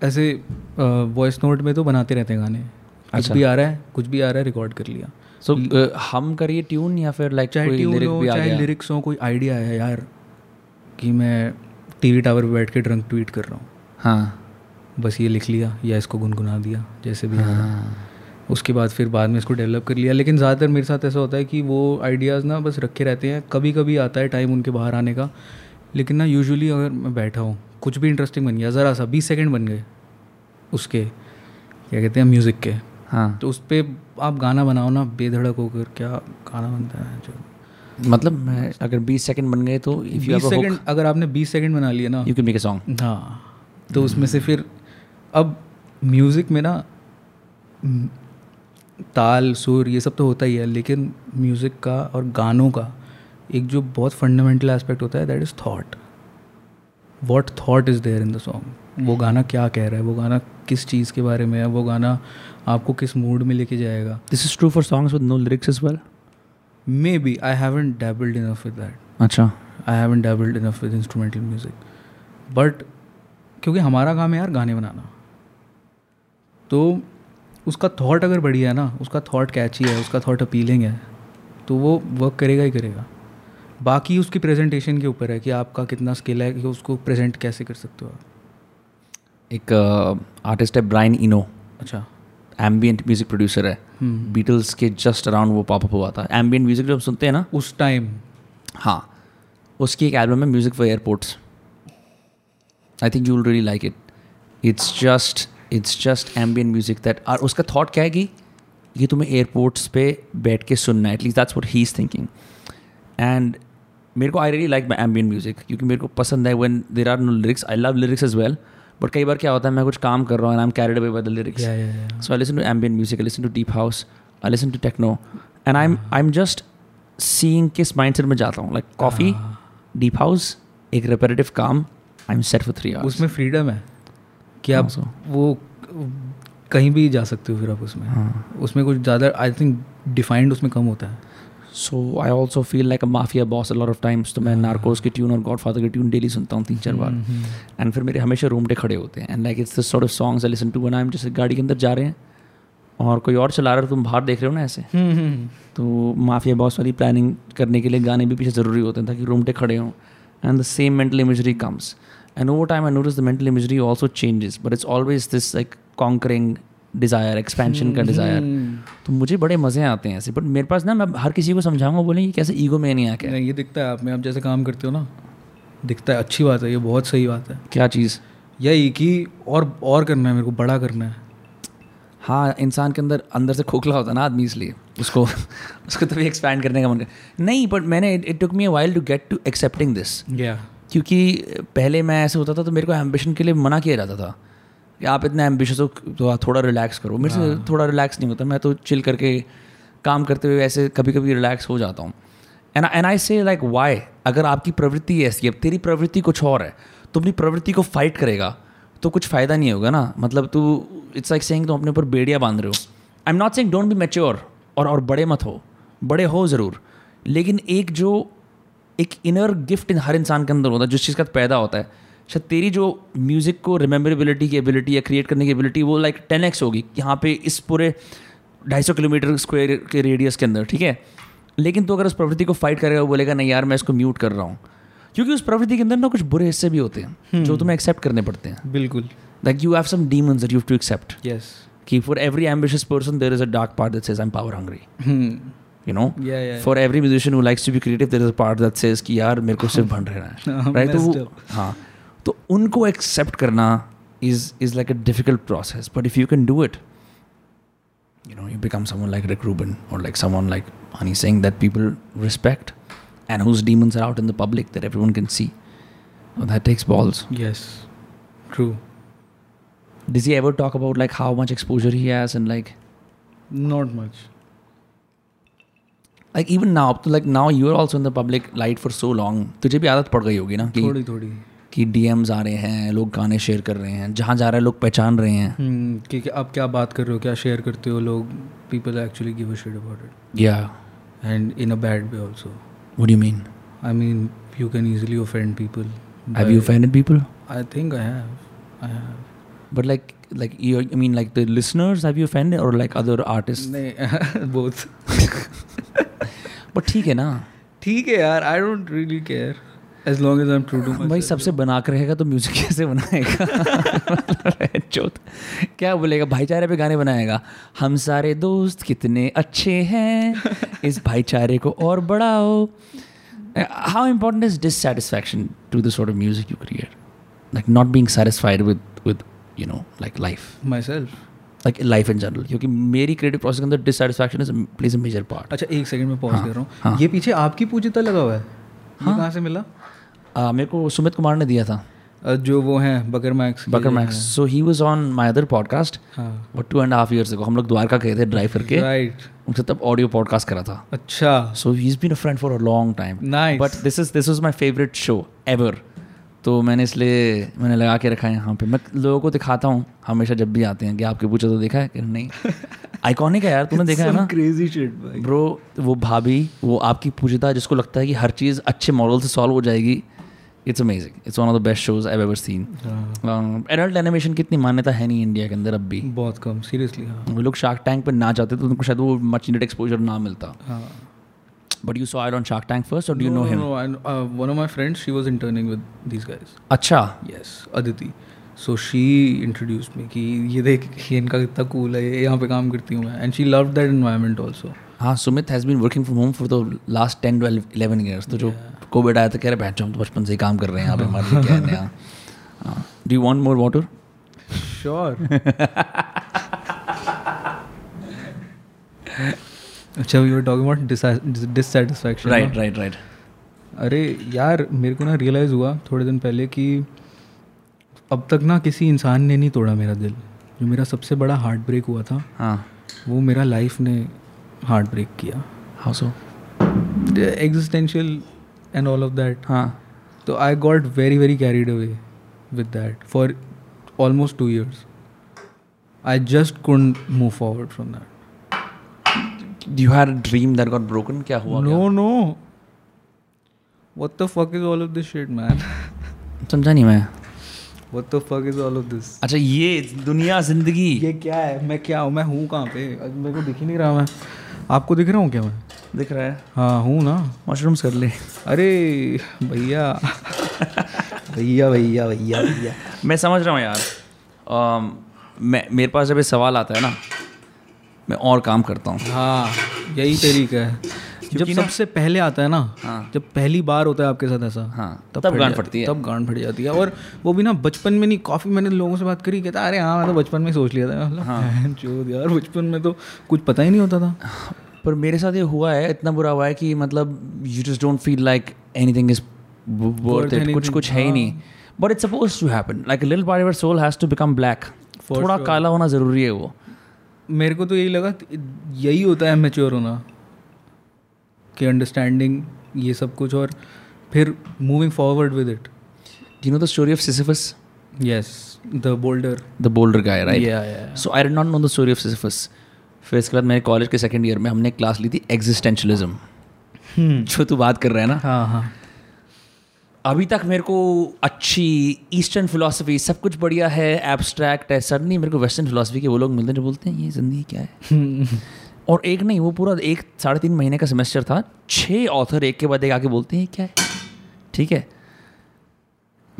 ऐसे वॉइस नोट में तो बनाते रहते हैं गाने। कुछ अच्छा। भी आ रहा है कुछ भी आ रहा है रिकॉर्ड कर लिया। सो हम करिए ट्यून या फिर लाइक चाहे ट्यून हो चाहे लिरिक्स हो कोई आइडिया है यार कि मैं टीवी टावर पे बैठ के ड्रंक ट्वीट कर रहा हूँ। हाँ। बस ये लिख लिया या इसको गुनगुना दिया जैसे भी हाँ। उसके बाद फिर बाद में इसको डेवलप कर लिया। लेकिन ज़्यादातर मेरे साथ ऐसा होता है कि वो आइडियाज़ ना बस रखे रहते हैं। कभी कभी आता है टाइम उनके बाहर आने का। लेकिन ना यूजुअली अगर मैं बैठा हूँ कुछ भी इंटरेस्टिंग बन गया ज़रा सा बीस सेकेंड बन गए उसके क्या कहते हैं म्यूज़िक के। हाँ। तो उस पर आप गाना बनाओ ना बेधड़क होकर क्या गाना बनता है जो। मतलब मैं अगर 20 सेकंड बन गए तो इफ़ यू सेकंड अगर आपने बीस सेकंड बना लिया ना। You can make a song हाँ। तो उसमें से फिर अब म्यूज़िक में ना ताल सुर ये सब तो होता ही है लेकिन म्यूज़िक का और गानों का एक जो बहुत फंडामेंटल एस्पेक्ट होता है that is thought what thought is there in the song वो गाना क्या कह रहा है? वो गाना किस चीज़ के बारे में है? वो गाना आपको किस मूड में लेके जाएगा? This is true for songs with no lyrics as well maybe I haven't dabbled enough with that अच्छा। I haven't dabbled enough with instrumental music but क्योंकि हमारा काम है यार गाने बनाना। तो उसका थॉट अगर बढ़िया है ना उसका थॉट कैची है उसका थॉट अपीलिंग है तो वो वर्क करेगा ही करेगा। बाकी उसकी प्रेजेंटेशन के ऊपर है कि आपका कितना स्किल है कि उसको प्रेजेंट कैसे कर सकते हो आप। एक आर्टिस्ट है ब्राइन इनो अच्छा। एम्बियंट म्यूज़िक प्रोड्यूसर है। हम्म। बीटल्स के जस्ट अराउंड वो पॉपअप हुआ था। एम्बियंट म्यूज़िक जब सुनते हैं ना। उस टाइम हाँ। उसकी एक एल्बम है music for airports I think you will really like it it's just it's just ambient music that और उसका थॉट क्या है कि ये तुम्हें एयरपोर्ट्स पे बैठ के सुनना है at least that's what he is thinking and मेरे को I really like my ambient music क्योंकि मेरे को पसंद है one there are no lyrics I love lyrics as well but कई बार क्या होता है मैं कुछ काम कर रहा हूँ and I am carried away by the lyrics या या So I listen to ambient music, I listen to deep house, I listen to techno, and I'm I'm just seeing किस mindset में जाता हूँ. लाइक कॉफ़ी डीप हाउस एक repetitive काम, I'm set for three hours. उसमें freedom है कि आप वो कहीं भी जा सकते हो फिर आप उसमें। हाँ. उसमें कुछ ज़्यादा आई थिंक डिफाइंड उसमें कम होता है। So I also feel like a mafia boss a lot of times. तो मैं नार्कोस की ट्यून और गॉड फादर की ट्यून डेली सुनता हूँ तीन चार बार एंड फिर मेरे हमेशा रूम पे खड़े होते हैं। And like it's sort of songs I listen to one I am जैसे गाड़ी के अंदर जा रहे हैं। और कोई और चला रहा है तुम बाहर देख रहे हो ना ऐसे। तो माफिया बॉस वाली प्लानिंग करने के लिए गाने भी पीछे ज़रूरी होते हैं ताकि रूमटे खड़े हों। And the same mental imagery comes and over time I notice the mental imagery also changes but it's always this like conquering desire expansion का डिज़ायर तो मुझे बड़े मज़े आते हैं ऐसे बट मेरे पास ना मैं हर किसी को समझाऊँगा बोलें ये कैसे ईगो में नहीं आके नहीं ये दिखता है आप में आप जैसे काम करते हो ना दिखता है अच्छी बात है ये बहुत सही बात है। क्या चीज़? यही कि और और करना है मेरे को बड़ा करना है। हाँ इंसान के अंदर अंदर से खोखला होता है ना आदमी इसलिए उसको उसको तभी एक्सपैंड करने का मन कर नहीं बट मैंने it took me while to get to accepting this क्योंकि पहले मैं ऐसे होता था तो मेरे को एम्बिशन के लिए मना किया जाता था कि आप इतना एम्बिशियस हो तो थोड़ा रिलैक्स करो। मेरे से थोड़ा रिलैक्स नहीं होता मैं तो चिल करके काम करते हुए ऐसे कभी कभी रिलैक्स हो जाता हूँ। And and I say like why अगर आपकी प्रवृत्ति ऐसी है तेरी प्रवृत्ति कुछ और है तो अपनी प्रवृत्ति को फाइट करेगा तो कुछ फ़ायदा नहीं होगा ना? मतलब तू इट्स लाइक सेइंग तुम अपने ऊपर बेड़िया बाँध रहे हो। I am not saying don't be mature और और बड़े मत हो बड़े हो ज़रूर लेकिन एक जो एक इनर गिफ्ट हर इंसान के अंदर होता है जिस चीज़ का पैदा होता है। शायद तेरी जो म्यूज़िक को रिमेंबरेबिलिटी की एबिलिटी या क्रिएट करने की एबिलिटी वो लाइक टेन एक्स होगी यहाँ पे इस पूरे ढाई सौ किलोमीटर स्क्वायर के रेडियस के अंदर ठीक है? लेकिन तो अगर उस प्रवृत्ति को फाइट करेगा वो बोलेगा नहीं यार मैं इसको म्यूट कर रहा हूँ। क्योंकि उस प्रवृत्ति के अंदर ना कुछ बुरे हिस्से भी होते हैं जो तुम्हें एक्सेप्ट करने पड़ते हैं। बिल्कुल। Like you have some demons that you have to accept yes कि for every ambitious person there is a dark part that says I am power hungry You know Yeah, yeah. For every musician who likes to be creative there is a part that says कि यार मेरे को सिर्फ भन रहना है right तो Messed वो up. हाँ तो उनको एक्सेप्ट करना is is like a difficult process but if you can do it you know you become someone like Rick Rubin or like someone like Honey Singh that people respect and whose demons are out in the public that everyone can see well, that takes balls yes true does he ever talk about like how much exposure he has and like not much Like even now तो like now you are also in the public light for so long तुझे भी आदत पड़ गई होगी ना कि थोड़ी थोड़ी। कि डी एम्स आ रहे हैं लोग गाने शेयर कर रहे हैं जहाँ जा रहे हैं लोग पहचान रहे हैं। कि आप क्या बात कर रहे हो क्या शेयर करते हो लोग people actually give at about it या and in a bad way also would mean I mean you can easily offend people I think I है but like like like you I mean like the listeners have you offended or like other artists? both. but ठीक है ना? ठीक है यार I don't really care. As long as I'm true to myself. भाई सबसे बना कर रहेगा तो म्यूज़िक कैसे बनाएगा? चौथ क्या बोलेगा? भाईचारे पे गाने बनाएगा। हम सारे दोस्त कितने अच्छे हैं। इस भाईचारे को और बढ़ाओ। How important is dissatisfaction to the sort of music you create like not being satisfied with with you know like life myself. Like life in general क्योंकि मेरी क्रिएटिव प्रोसेस के अंदर dissatisfaction is plays a major part अच्छा एक second में pause हाँ, कर रहा हूँ। हाँ। ये पीछे आपकी पूजिता लगा हुआ है? ये कहाँ से मिला? मेरे को सुमित कुमार ने दिया था। जो वो हैं बकर max. Bakr max. So he was on my other podcast हाँ। वो two and half years ago हम लोग द्वारका गए थे ड्राइव करके। राइट उनसे तब ऑडियो पॉडकास्ट करा था। अच्छा। So he is been a friend for a long time but this is this was my favourite show ever तो मैंने इसलिए मैंने लगा के रखा है यहाँ पे। मैं लोगों को दिखाता हूँ हमेशा जब भी आते हैं कि आपके पूछो तो देखा है कि नहीं। आइकॉनिक है यार तूने देखा है ना? क्रेजी शिट भाई। ब्रो वो भाभी वो आपकी पूजिता जिसको लगता है कि हर चीज़ अच्छे मॉडल से सॉल्व हो जाएगी। It's amazing it's one of the best shows I ever seen हाँ, एडल्ट एनिमेशन की इतनी मान्यता है नहीं इंडिया के अंदर अब भी। बहुत कम सीरियसली हाँ। वो लोग शार्क टैंक पर ना जाते तो उनको शायद वो मच नीडेड एक्सपोजर ना मिलता। हाँ but you saw it on Shark Tank first और do you know No, him no, I, uh, one of my friends, she was interning with these guys. अच्छा Yes, Aditi. So she introduced me कि ये देख ये इनका कितना cool है ये यहाँ पे काम करती हूँ मैं and she loved that environment also. हाँ Sumit has been working from home for the last ten twelve eleven years तो जो कोविड आया था कह रहे बहन हम तो बचपन से ही काम कर रहे हैं यहाँ पे हमारे लिए क्या है नया do you want more water Sure. अच्छा were talking about disa- dissatisfaction. Right right right अरे यार मेरे को ना रियलाइज़ हुआ थोड़े दिन पहले कि अब तक ना किसी इंसान ने नहीं तोड़ा मेरा दिल। जो मेरा सबसे बड़ा हार्ट ब्रेक हुआ था हाँ। वो मेरा लाइफ ने हार्ट ब्रेक किया how so existential and all of that हाँ। तो I got very very carried away with that for almost two years I just couldn't move forward from that you had a dream that got broken क्या हुआ no no what the fuck is all of this shit man? समझा नहीं मैं। What the fuck is all of this अच्छा ये दुनिया ज़िंदगी। ये क्या है? मैं क्या हूँ? मैं हूँ कहाँ पे? मेरे को दिख ही नहीं रहा मैं। आपको दिख रहा हूँ क्या मैं? दिख रहा है। हाँ हूँ ना। मशरूम्स कर ले। अरे भैया। भैया भैया भैया भैया। मैं समझ रहा हूँ यार। अम, मैं मेरे पास जब ये सवाल आता है ना मैं और काम करता हूँ। हाँ यही तरीका है। जब सबसे पहले आता है ना हाँ। जब पहली बार होता है आपके साथ ऐसा हाँ, तब फट गांड फटती है। तब गांड फट जाती है। और वो भी ना बचपन में नहीं काफ़ी मैंने लोगों से बात करी कहता अरे हाँ मैं तो बचपन में सोच लिया था। मतलब बहन चोद यार बचपन में तो कुछ पता ही नहीं होता था। पर मेरे साथ ये हुआ है इतना बुरा हुआ है कि मतलब you just don't feel like anything is worth it कुछ कुछ है ही नहीं। But it's suppose to happen like little part of soul has to become black थोड़ा काला होना ज़रूरी है वो। मेरे को तो यही लगा यही होता है मेच्योर होना कि अंडरस्टैंडिंग ये सब कुछ और फिर moving forward with it you know the story of Sisyphus yes the boulder the boulder guy right so I did not know the story of Sisyphus फिर इसके बाद मेरे कॉलेज के सेकंड ईयर में हमने क्लास ली थी एग्जिस्टेंशलिज्म जो तू बात कर रहा है ना? हाँ हाँ. अभी तक मेरे को अच्छी ईस्टर्न फिलोसफी सब कुछ बढ़िया है एब्स्ट्रैक्ट है सडनली मेरे को वेस्टर्न फिलोसफी के वो लोग मिलते हैं जो बोलते हैं ये ज़िंदगी क्या है? और एक नहीं वो पूरा एक साढ़े तीन महीने का सेमेस्टर था छः ऑथर एक के बाद एक आके बोलते हैं क्या है? ठीक है?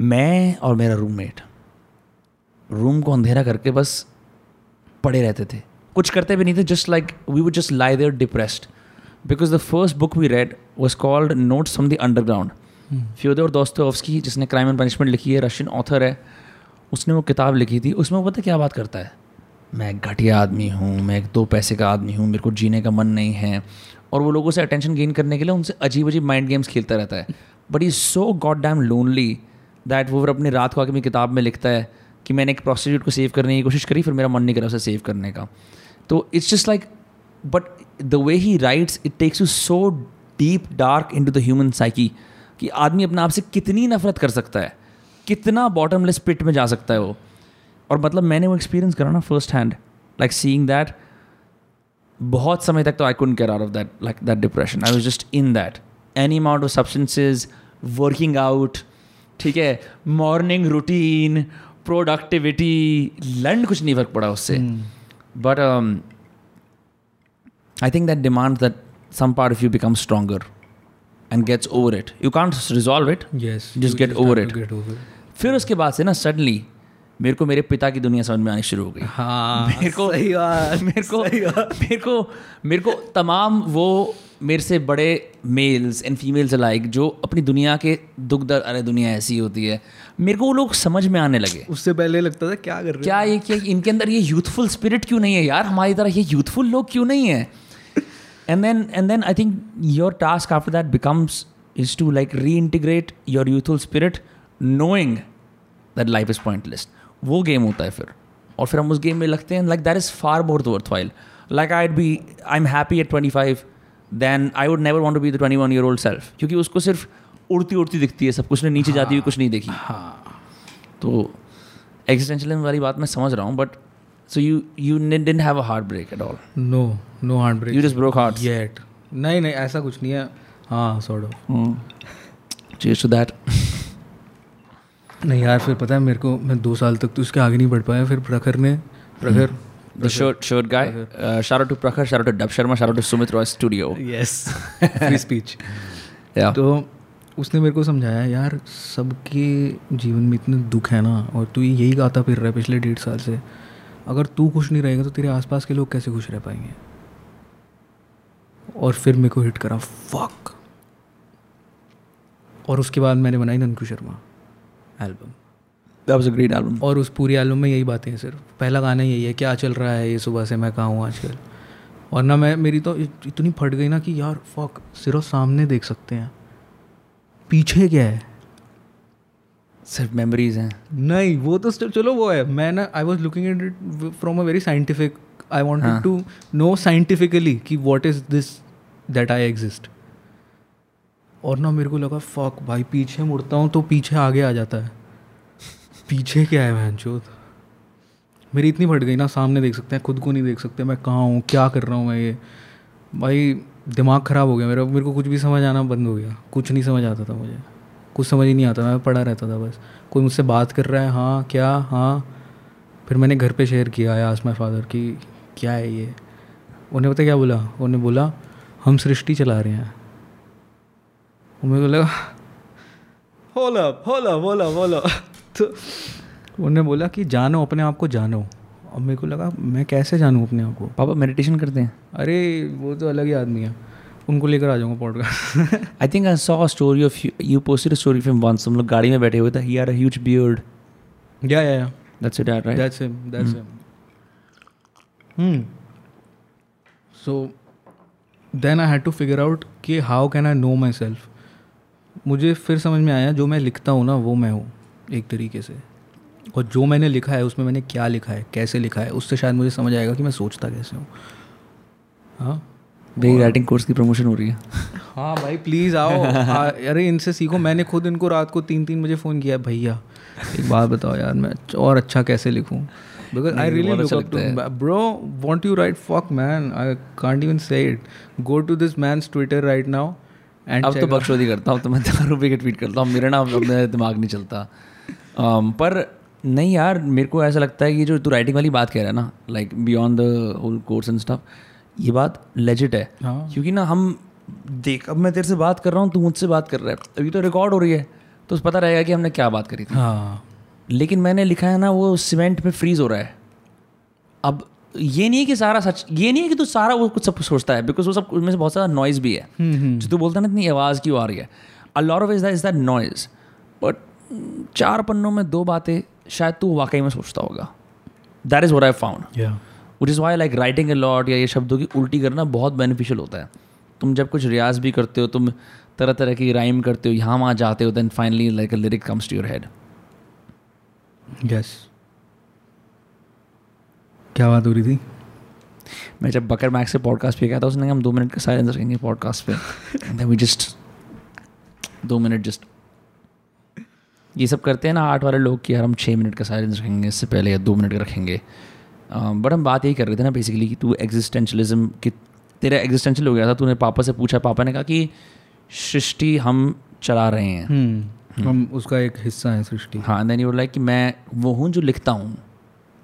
मैं और मेरा रूममेट रूम को अंधेरा करके बस पड़े रहते थे। कुछ करते भी नहीं थे just like we would just lie there depressed because the first book we read was called notes from the underground Fyodor Dostoevsky जिसने क्राइम एंड पनिशमेंट लिखी है रशियन ऑथर है, उसने वो किताब लिखी थी, उसमें वो पता क्या बात करता है? मैं एक घटिया आदमी हूँ, मैं एक दो पैसे का आदमी हूँ, मेरे को जीने का मन नहीं है। और वो लोगों से अटेंशन गेन करने के लिए उनसे अजीब अजीब माइंड गेम्स खेलता रहता है। But he so god damn lonely that वो फिर अपनी रात को आके अपनी किताब में लिखता है कि मैंने एक प्रोस्टिट्यूट को सेव करने की कोशिश करी, फिर मेरा मन नहीं करा उसे सेव करने का। तो it's just like but the way he writes it takes you so deep dark into the human psyche कि आदमी अपने आप से कितनी नफरत कर सकता है कितना बॉटमलेस पिट में जा सकता है वो। और मतलब मैंने वो एक्सपीरियंस करा ना first hand like seeing that बहुत समय तक तो I couldn't get out of that like that depression I was just in that any amount of substances working out ठीक है मॉर्निंग रूटीन प्रोडक्टिविटी लंड कुछ नहीं फ़र्क पड़ा उससे। But I think that demand that some part of you become stronger and gets over it you can't resolve it yes Just get over it. Get over it फिर उसके बाद से ना सडनली मेरे को मेरे पिता की दुनिया समझ में आनी शुरू हो गई। हाँ मेरे को सही मेरे को मेरे को मेरे को तमाम वो मेरे से बड़े मेल्स एंड फीमेल्स लाइक जो अपनी दुनिया के दुख दर अरे दुनिया ऐसी होती है मेरे को वो लोग समझ में आने लगे। उससे पहले लगता था क्या कर रहे क्या ये क्या इनके अंदर ये यूथफुल स्पिरिट क्यों नहीं है? यार हमारी तरह ये यूथफुल लोग क्यों नहीं है? And then and then I think your task after that becomes is to like reintegrate your youthful spirit knowing that life is pointless वो गेम होता है फिर। और फिर हम उस गेम में लगते हैं like that is far more worthwhile like I be I am happy at twenty five then I would never want to be the twenty one year old self क्योंकि उसको सिर्फ़ उड़ती उड़ती दिखती है सब कुछ ने नीचे जाती हुई कुछ नहीं देखी। हाँ। तो एग्जिस्टेंशियलिज्म वाली बात मैं समझ रहा हूँ but you didn't have a heart break at all no no heart break you just broke heart yet नहीं नहीं ऐसा कुछ नहीं है। हाँ सॉर्ट ऑफ़ चीज़ टू दैट नहीं यार फिर पता है मेरे को मैं दो साल तक तो उसके आगे नहीं बढ़ पाया। फिर प्रखर ने Prakhar the shirt shirt guy shout to Prakhar shout to Dub Sharma shout to Sumit Roy studio yes free speech या तो उसने मेरे को समझाया यार सबके जीवन में इतने दुख है ना और तू यही गाता फिर रहा है पिछले डेढ़ साल से। अगर तू खुश नहीं रहेगा तो तेरे आसपास के लोग कैसे खुश रह पाएँगे? और फिर मेरे को हिट करा फक और उसके बाद मैंने बनाई Nanku Sharma album that was a great album और उस पूरी एल्बम में यही बातें हैं सिर्फ़। पहला गाना यही है क्या चल रहा है ये सुबह से मैं कहाँ हूँ आजकल? और ना मैं मेरी तो इतनी फट गई ना कि यार फक सिर्फ़ सामने देख सकते हैं। पीछे क्या है? सिर्फ़ मेमोरीज हैं। नहीं वो तो चलो वो है। मैं ना I was looking at it from a very scientific eye. Wanted to know scientifically कि what is this that I exist और ना मेरे को लगा फक भाई पीछे मुड़ता हूँ तो पीछे आगे आ जाता है। पीछे क्या है बहन चोत मेरी इतनी फट गई ना सामने देख सकते हैं खुद को नहीं देख सकते मैं कहाँ हूँ क्या कर रहा हूँ मैं ये? भाई दिमाग ख़राब हो गया मेरा मेरे को कुछ भी समझ आना बंद हो गया। कुछ नहीं समझ आता था मुझे। कुछ समझ ही नहीं आता मैं पढ़ा रहता था बस। कोई मुझसे बात कर रहा है हाँ क्या हाँ? फिर मैंने घर पे शेयर किया आई आस माई फादर कि क्या है ये? उन्हें पता क्या बोला? उन्हें बोला हम सृष्टि चला रहे हैं। मेरे को लगा होला होला होला होला तो उन्होंने बोला कि जानो अपने आप को जानो। और मेरे को लगा मैं कैसे जानूँ अपने आप को? पापा मेडिटेशन करते हैं। अरे वो तो अलग ही आदमी है। उनको लेकर आ जाऊँगा podcast I think I saw story of you posted story from once हम लोग गाड़ी में बैठे हुए थे he are a huge beard yeah yeah yeah that's it right that's him that's him hmm so then I had to figure out कि how can I know myself मुझे फिर समझ में आया जो मैं लिखता हूँ ना वो मैं हूँ एक तरीके से। और जो मैंने लिखा है उसमें मैंने क्या लिखा है कैसे लिखा है उससे शायद मुझे समझ आएगा कि मैं सोचता कैसे हूँ। हाँ? मेरी राइटिंग कोर्स की प्रमोशन हो रही है। हाँ भाई प्लीज़ आओ। आ, अरे इनसे सीखो। मैंने खुद इनको रात को तीन तीन बजे फ़ोन किया भैया एक बात बताओ यार मैं और अच्छा कैसे लिखूँ? Because I really look up to bro want you right fuck man I can't even say it go to this man's Twitter right now and अब तो बकचोदी करता हूँ तो मैं दारू पी के ट्वीट करता हूँ। मेरा ना अपने दिमाग नहीं चलता। Um, पर नहीं यार मेरे को ऐसा लगता है कि जो तू राइटिंग वाली बात कह रहा है ना like beyond the whole course and stuff ये बात लेजिट है। हाँ। क्योंकि ना हम देख अब मैं तेरे से बात कर रहा हूँ तू मुझसे बात कर रहा है। अभी तो रिकॉर्ड हो रही है तो पता रहेगा कि हमने क्या बात करी थी। हाँ। लेकिन मैंने लिखा है ना वो सीमेंट में फ्रीज हो रहा है। अब ये नहीं है कि सारा सच ये नहीं है कि तू सारा वो कुछ सब कुछ सोचता है बिकॉज़ वो सब उसमें से बहुत सारा नॉइज़ भी है। जो तू बोलता है ना इतनी आवाज़ क्यों आ रही है? A lot of is that is that noise but चार पन्नों में दो बातें शायद तू वाकई में सोचता होगा। That is what I found which is why like writing a lot या ये शब्दों की उल्टी करना बहुत बेनिफिशियल होता है। तुम जब कुछ रियाज भी करते हो तुम तरह तरह की राइम करते हो यहाँ वहाँ जाते हो then finally like a lyric comes to your head yes क्या बात हो रही थी? मैं जब बकर मैक्स से पॉडकास्ट पे गया था उसने हम दो मिनट का साइलेंस रखेंगे पॉडकास्ट पे। वी जस्ट दो मिनट जस्ट ये सब करते हैं ना आठ वाले लोग कि यार हम छः मिनट का साइलेंस रखेंगे इससे पहले या दो मिनट का रखेंगे। बट हम बात यही कर रहे थे ना बेसिकली कि तू एग्जिस्टेंशलिज्म कि तेरा एग्जिस्टेंशियल हो गया था तूने पापा से पूछा पापा ने कहा कि सृष्टि हम चला रहे हैं। हम्म हम उसका एक हिस्सा है सृष्टि। हाँ देन यू लाइक कि मैं वो हूँ जो लिखता हूँ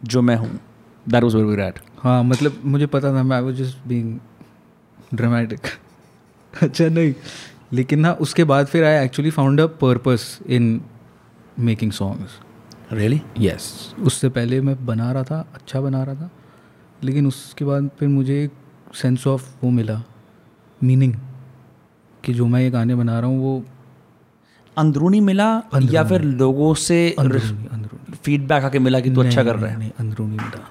जो मैं हूँ। दैट वॉज़ वेरी रैट हाँ मतलब मुझे पता था मैं वाज जस्ट बीइंग ड्रामेटिक अच्छा नहीं लेकिन ना उसके बाद फिर I actually found a purpose in making songs really yes उससे पहले मैं बना रहा था अच्छा बना रहा था लेकिन उसके बाद फिर मुझे एक सेंस ऑफ़ वो मिला मीनिंग कि जो मैं ये गाने बना रहा हूँ वो अंदरूनी मिला अंदरूनी। या फिर लोगों से अंदरूनी अंदरूनी। फीडबैक आके मिला कि तू अच्छा कर रहा है? नहीं अंदरूनी मिला।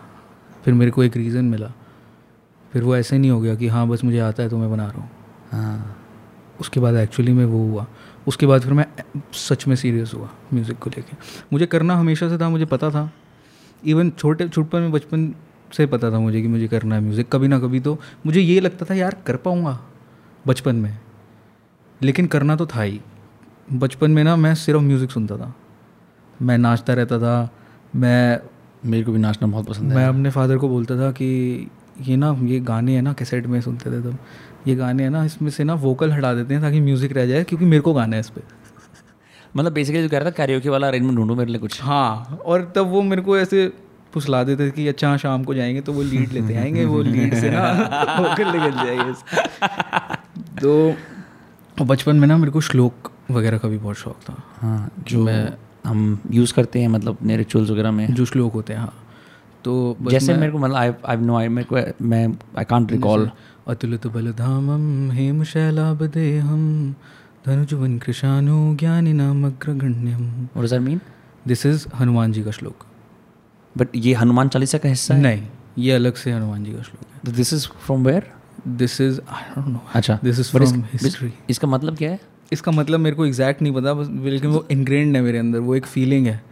फिर मेरे को एक रीज़न मिला। फिर वो ऐसे नहीं हो गया कि हाँ बस मुझे आता है तो मैं बना रहा हूँ। हाँ। उसके बाद एक्चुअली में वो हुआ। उसके बाद फिर मैं सच में सीरियस हुआ म्यूज़िक को लेके। मुझे करना हमेशा से था मुझे पता था। इवन छोटे छुटपन में बचपन से पता था मुझे कि मुझे करना है म्यूज़िक कभी ना कभी तो मुझे ये लगता था यार कर पाऊँगा बचपन में। लेकिन करना तो था ही। बचपन में ना मैं सिर्फ़ म्यूज़िक सुनता था। मैं नाचता रहता था। मैं मेरे को भी नाचना बहुत पसंद है। मैं अपने फादर को बोलता था कि ये ना ये गाने हैं ना कैसेट में सुनते थे तब ये गाने हैं ना इसमें से ना वोकल हटा देते हैं ताकि म्यूज़िक रह जाए क्योंकि मेरे को गाना है इस पर मतलब बेसिकली जो कह रहा था कैरियोके वाला अरेंजमेंट ढूंढो मेरे लिए कुछ। हाँ और तब वो मेरे को ऐसे फुसला देते कि अच्छा हाँ, शाम को जाएँगे तो वो लीड लेते आएँगे वो लीड से ना वोकल निकल जाएँगे तो बचपन में ना मेरे को श्लोक वगैरह का भी बहुत शौक था। हाँ जो मैं हम यूज़ करते हैं मतलब अपने रिचुअल्स वगैरह में। जो श्लोक होते हैं हाँ। तो जैसे मेरे को मतलब आई आई नो आई मेरे को मैं आई कांट रिकॉल अतुलित बलधामं हेम शैलाबदेहं धनुजवन कृशानु ज्ञानिनाम अग्रगण्यम। What does that mean this is Hanuman ji का श्लोक। बट ये हनुमान चालीसा का हिस्सा है? नहीं ये अलग से हनुमान जी का श्लोक है। This is from where this is I don't know अच्छा दिस इज़ फ्रॉम हिस्ट्री इसका मतलब क्या है? इसका मतलब मेरे को एग्जैक्ट नहीं पता बस लेकिन वो इनग्रेंड है मेरे अंदर वो एक फीलिंग है।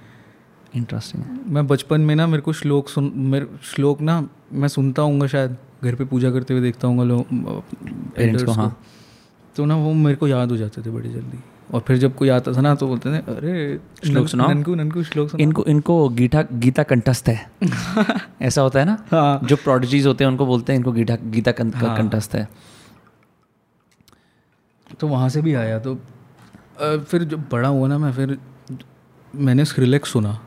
इंटरेस्टिंग मैं बचपन में ना मेरे को श्लोक सुन मेरे श्लोक ना मैं सुनता हूँ शायद घर पे पूजा करते हुए देखता हूँ लोग Parents को, हाँ। तो ना वो मेरे को याद हो जाते थे बड़ी जल्दी। और फिर जब कोई आता था ना तो बोलते थे अरे श्लोक सुनाओ। ननकू ननकू श्लोक सुनाओ। इनको इनको गीता गीता कंठस्थ है। ऐसा होता है ना? हाँ। जो प्रोडजीज होते हैं उनको बोलते हैं इनको गीता गीता हाँ। कंठस्थ है। तो वहाँ से भी आया तो फिर जब बड़ा हुआ ना मैं फिर मैंने स्क्रिलेक्स सुना।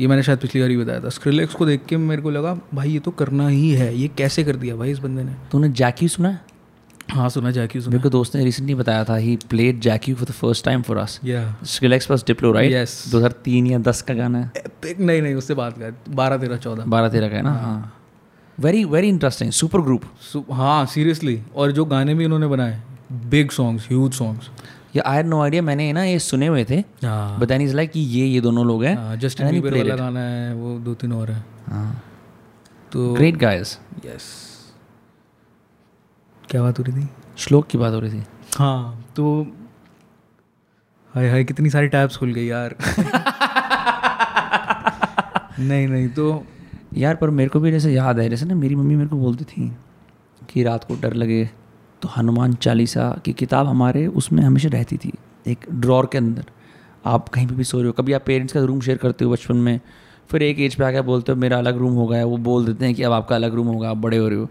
ये मैंने शायद पिछली बार ही बताया था। स्क्रिलेक्स को देख के मेरे को लगा भाई ये तो करना ही है। ये कैसे कर दिया भाई इस बंदे ने? तूने जैकी सुना है? हाँ सुना जैकी सुना मेरे को दोस्त ने रिसेंटली बताया था he played Jack Ü for the first time for us yeah Skrillex plus Diplo right Yes. 2003 या 10 का गाना है। नहीं नहीं उससे बात कर बारह तेरह चौदह। बारह तेरह का है ना? हाँ। Very very interesting super group हाँ सीरियसली और जो गाने भी उन्होंने बनाए बिग सॉन्ग्स ह्यूज सॉन्ग्स या आई नो आइडिया मैंने ना ये सुने हुए थे हाँ। बट देन इज़ लाइक कि ये ये दोनों लोग हैं जस्टिन And बीबर वाला गाना है वो दो तीन और है। हाँ। तो ग्रेट गाइस यस क्या बात हो रही थी? श्लोक की बात हो रही थी। हाँ तो हाय हाय कितनी सारी टैब्स खुल गई यार। नहीं नहीं तो यार पर मेरे को भी जैसे याद है जैसे ना मेरी मम्मी मेरे को बोलती थी कि रात को डर लगे तो हनुमान चालीसा की किताब हमारे उसमें हमेशा रहती थी एक ड्रॉर के अंदर। आप कहीं पे भी सो रहे हो कभी आप पेरेंट्स का रूम शेयर करते हो बचपन में फिर एक एज पे आके बोलते हो मेरा अलग रूम हो गया है वो बोल देते हैं कि अब आपका अलग रूम होगा आप बड़े हो रहे हो।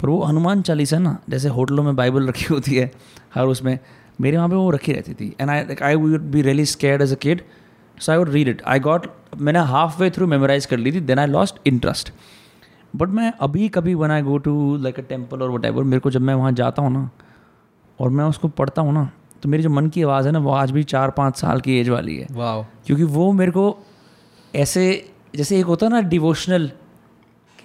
पर वो हनुमान चालीसा ना जैसे होटलों में बाइबल रखी होती है हर उसमें मेरे वहाँ पे वो रखी रहती थी। And I I would be really scared as a kid so I would read it I got मैंने हाफ़ वे थ्रू मेमोराइज कर ली थी then I lost interest but मैं अभी कभी when I go to like a temple और what मेरे को जब मैं वहाँ जाता हूँ ना और मैं उसको पढ़ता हूँ ना तो मेरी जो मन की आवाज़ है ना वो आज भी चार पाँच साल की एज वाली है। वाह क्योंकि वो मेरे को ऐसे जैसे एक होता है ना डिवोशनल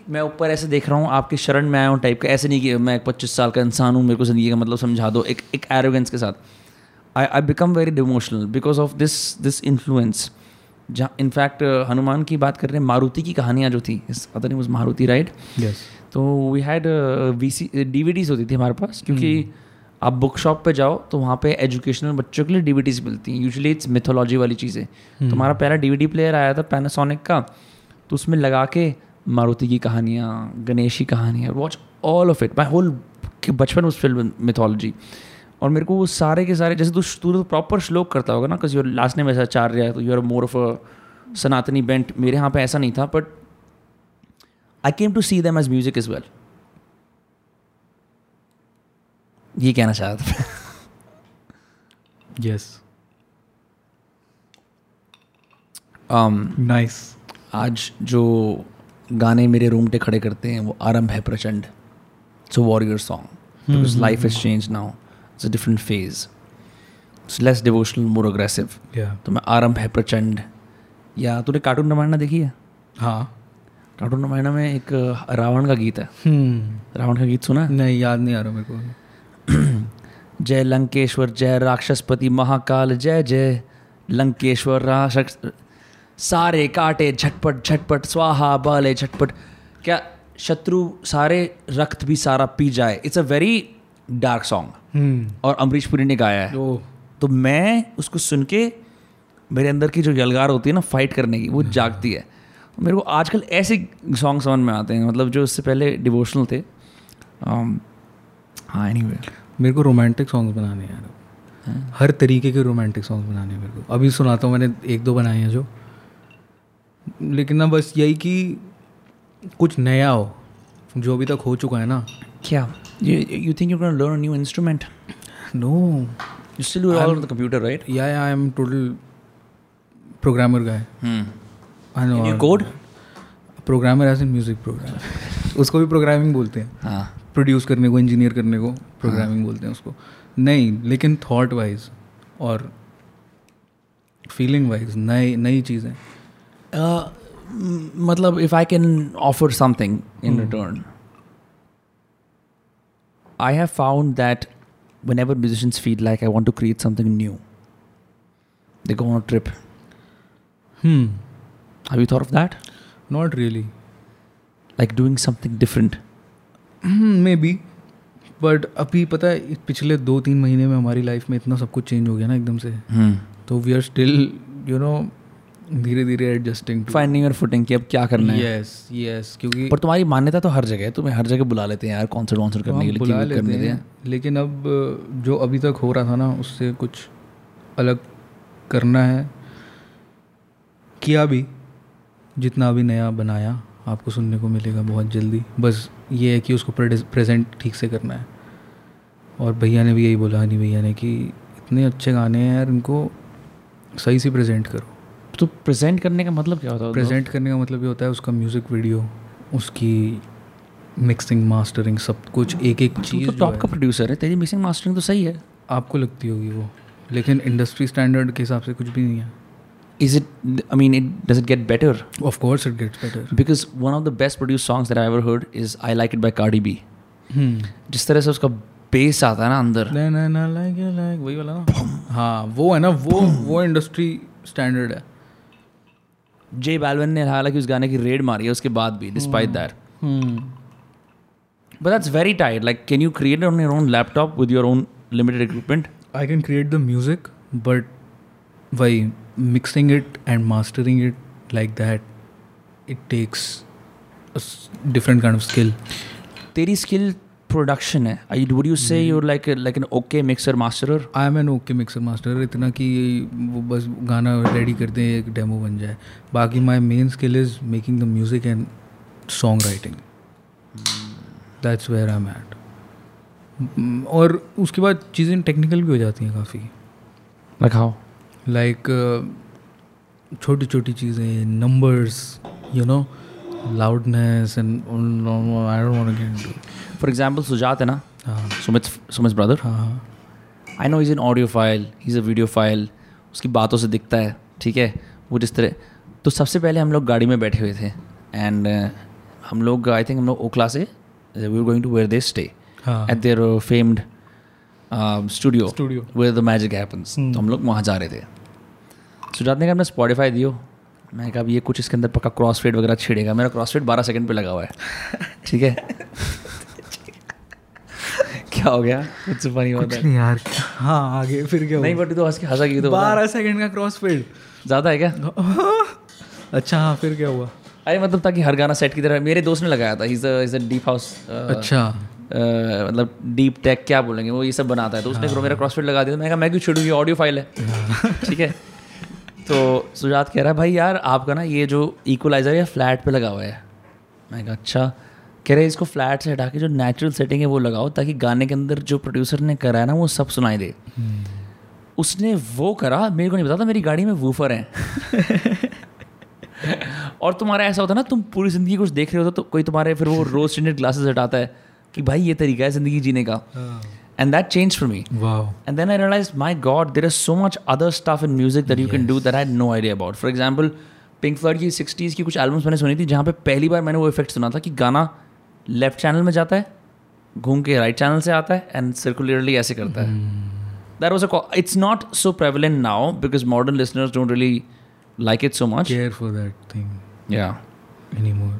मैं ऊपर ऐसे देख रहा हूँ आपके शरण में आया हूँ टाइप का ऐसे नहीं कि मैं एक पच्चीस साल का इंसान हूँ मेरे को ज़िंदगी का मतलब समझा दो एक एक एरोगेंस के साथ। I I become very devotional because of this this influence जहाँ इनफैक्ट हनुमान की बात कर रहे हैं मारुति की कहानियाँ जो थी इस other was Maruti right yes तो we had V C D होती थी हमारे पास क्योंकि आप बुक शॉप पे जाओ तो वहाँ पे एजुकेशनल बच्चों के लिए डीवीडीज मिलती हैं। यूजुअली इट्स मिथोलॉजी वाली चीज़ें। तो हमारा पहला डीवीडी प्लेयर आया था पैनासोनिक का। तो उसमें लगा के मारुति की कहानियाँ गणेश की कहानियाँ watch all of it my whole बचपन उस फ़िल्म मिथोलॉजी और मेरे को वो सारे के सारे जैसे तू तू तो प्रॉपर श्लोक करता होगा ना बिकॉज़ योर लास्ट नेम ऐसा आचार्य है तो you are more of a सनातनी बेंट मेरे यहाँ पे ऐसा नहीं था but I came to see them as music as well ये कहना चाहता था यस um, नाइस आज जो गाने मेरे रूम रूमटे खड़े करते हैं वो आरंभ है प्रचंड. A warrior song because life is change now it's a different phase it's less devotional more aggressive तो मैं आरंभ है प्रचंड। या तूने कार्टून रामायण देखी है? हाँ। कार्टून रामायण में एक रावण का गीत है। रावण का गीत सुना? नहीं याद नहीं आ रहा मेरे को। जय लंकेश्वर जय राक्षसपति महाकाल जय जय लंकेश्वर राक्षस। सारे काटे झटपट झटपट स्वाहा बाले झटपट। क्या शत्रु सारे रक्त भी सारा पी जाए? It's a very dark song. और अमरीश पुरी ने गाया है। तो मैं उसको सुन के मेरे अंदर की जो यलगार होती है ना फाइट करने की वो जागती है। मेरे को आजकल ऐसे सॉन्ग समझ में आते हैं मतलब जो इससे पहले डिवोशनल थे। Um, हाँ एनी वे मेरे को रोमांटिक सॉन्ग्स बनाने हैं यार। हर तरीके के रोमांटिक सॉन्ग्स बनाने हैं मेरे को। अभी सुनाता हूँ मैंने एक दो बनाए हैं जो। लेकिन ना बस यही कि कुछ नया हो जो अभी तक हो चुका है ना। क्या? You think you can learn a new instrument no you still do all on the computer right या I am total programmer guy I know you code programmer as in music program उसको भी programming बोलते हैं हाँ produce करने को engineer करने को प्रोग्रामिंग बोलते हैं उसको नहीं लेकिन थॉट वाइज और फीलिंग वाइज नई नई चीज़ें Uh, मतलब if I can offer something in return I have found that whenever musicians feel like I want to create something new, they go on a trip. Hmm Have you thought of that? Not really Like doing something different. Maybe but अभी पता है पिछले दो तीन महीने में हमारी life में इतना सब कुछ चेंज हो गया ना एकदम से Hmm. तो we are still you know धीरे धीरे एडजस्टिंग Finding your फुटिंग कि अब क्या करना है। यस यस क्योंकि पर तुम्हारी मान्यता तो हर जगह है तुम्हें हर जगह बुला लेते हैं यार कॉन्सर्ट वॉन्सर्ट करने के लिए बुला keyboard करने लेते हैं। लेकिन अब जो अभी तक हो रहा था ना उससे कुछ अलग करना है। किया भी जितना अभी नया बनाया आपको सुनने को मिलेगा बहुत जल्दी। बस ये है कि उसको प्रेजेंट ठीक से करना है। और भैया ने भी यही बोला हनी भैया ने कि इतने अच्छे गाने हैं यार इनको सही से प्रेजेंट करो। तो प्रेजेंट करने का मतलब क्या होता है? प्रेजेंट करने का मतलब ये होता है उसका म्यूज़िक वीडियो उसकी मिक्सिंग मास्टरिंग सब कुछ एक एक चीज़ तो टॉप का प्रोड्यूसर है तेरी मिक्सिंग मास्टरिंग तो सही है। आपको लगती होगी वो लेकिन इंडस्ट्री स्टैंडर्ड के हिसाब से कुछ भी नहीं है। Is it I mean it does it get better of course it gets better because one of the best produce songs that I ever heard is I like it by Cardi B जिस तरह से उसका base आता है ना अंदर। ना ना ना लाइक लाइक वही वाला हाँ वो है ना वो वो इंडस्ट्री स्टैंडर्ड है। जे बैलवन ने हालाँकि उस गाने की रेड मारी है उसके बाद भी despite that but that's very tight like can you create on your own laptop with your own limited equipment I can create the music but by mixing it and mastering it like that it takes different s- of skill तेरी skill production है। I would you say your like like an okay mixer master I am an okay mixer master इतना कि वो बस गाना ready कर दें एक डेमो बन जाए। बाकी my main skill is making the music and song writing that's where I am at और उसके बाद चीज़ें टेक्निकल भी हो जाती हैं काफ़ी। लाइक हाउ लाइक छोटी छोटी चीज़ें numbers you know loudness and I don't want to get for example Sujat है ना Sumit Sumit brother I know is an audio file is a video file उसकी बातों से दिखता है ठीक है वो जिस तरह तो सबसे पहले हम लोग गाड़ी में बैठे हुए थे एंड uh, हम लोग आई थिंक हम लोग ओखला से we going to where they stay at their famed studio Studio. Where the magic happens. तो हम लोग वहाँ जा रहे थे। सुजात ने कहा अपना स्पॉटिफाई दियो। मैं कहा अब ये कुछ इसके अंदर पक्का क्रॉस फेड वगैरह छिड़ेगा। मेरा क्रॉस फेड बारह सेकंड पे लगा हुआ है। ठीक है? क्या हो गया? कुछ फनी होता है नहीं यार। हाँ आगे फिर क्या नहीं बट तू हंस के हंसा की तो बता। बारह सेकंड का क्रॉस फ़ील्ड ज़्यादा है क्या? अच्छा हाँ फिर क्या हुआ? अरे मतलब ताकि हर गाना सेट की तरह मेरे दोस्त ने लगाया था। Is is a deep house अच्छा। मतलब डीप टेक क्या बोलेंगे? वो ये सब बनाता है। तो उसने मेरा क्रॉसफिट लगा दिया। तो मैं कहा मैं क्यों छोड़ू? ये ऑडियो फ़ाइल है। ठीक है? तो सुजात कह रहा है भाई यार आपका ना ये जो इक्वलाइजर है फ्लैट पे लगा हुआ है। मैं कहा अच्छा। कह रहे इसको फ्लैट से हटा के जो नेचुरल सेटिंग है वो लगाओ ताकि गाने के अंदर जो प्रोड्यूसर ने करा है ना वो सब सुनाई दे। उसने वो करा मेरे को नहीं पता था मेरी गाड़ी में वूफर है। और तुम्हारा ऐसा होता है ना तुम पूरी ज़िंदगी कुछ देख रहे हो तो कोई तुम्हारे फिर वो रोज टिंटेड ग्लासेस हटाता है कि भाई ये तरीका है ज़िंदगी जीने का। And that change for me वाह And then I realized, my God, there is so much other stuff in music that you can do that I had no idea about. For example, Pink Floyd की sixties की कुछ albums मैंने सुनी थी जहाँ पे पहली बार मैंने वो इफ़ेक्ट सुना था कि गाना लेफ़्ट चैनल में जाता है घूम के राइट चैनल से आता है एंड सर्कुलरली ऐसे करता है that was a it's not so prevalent now because modern listeners don't really like it so much care for that thing या anymore.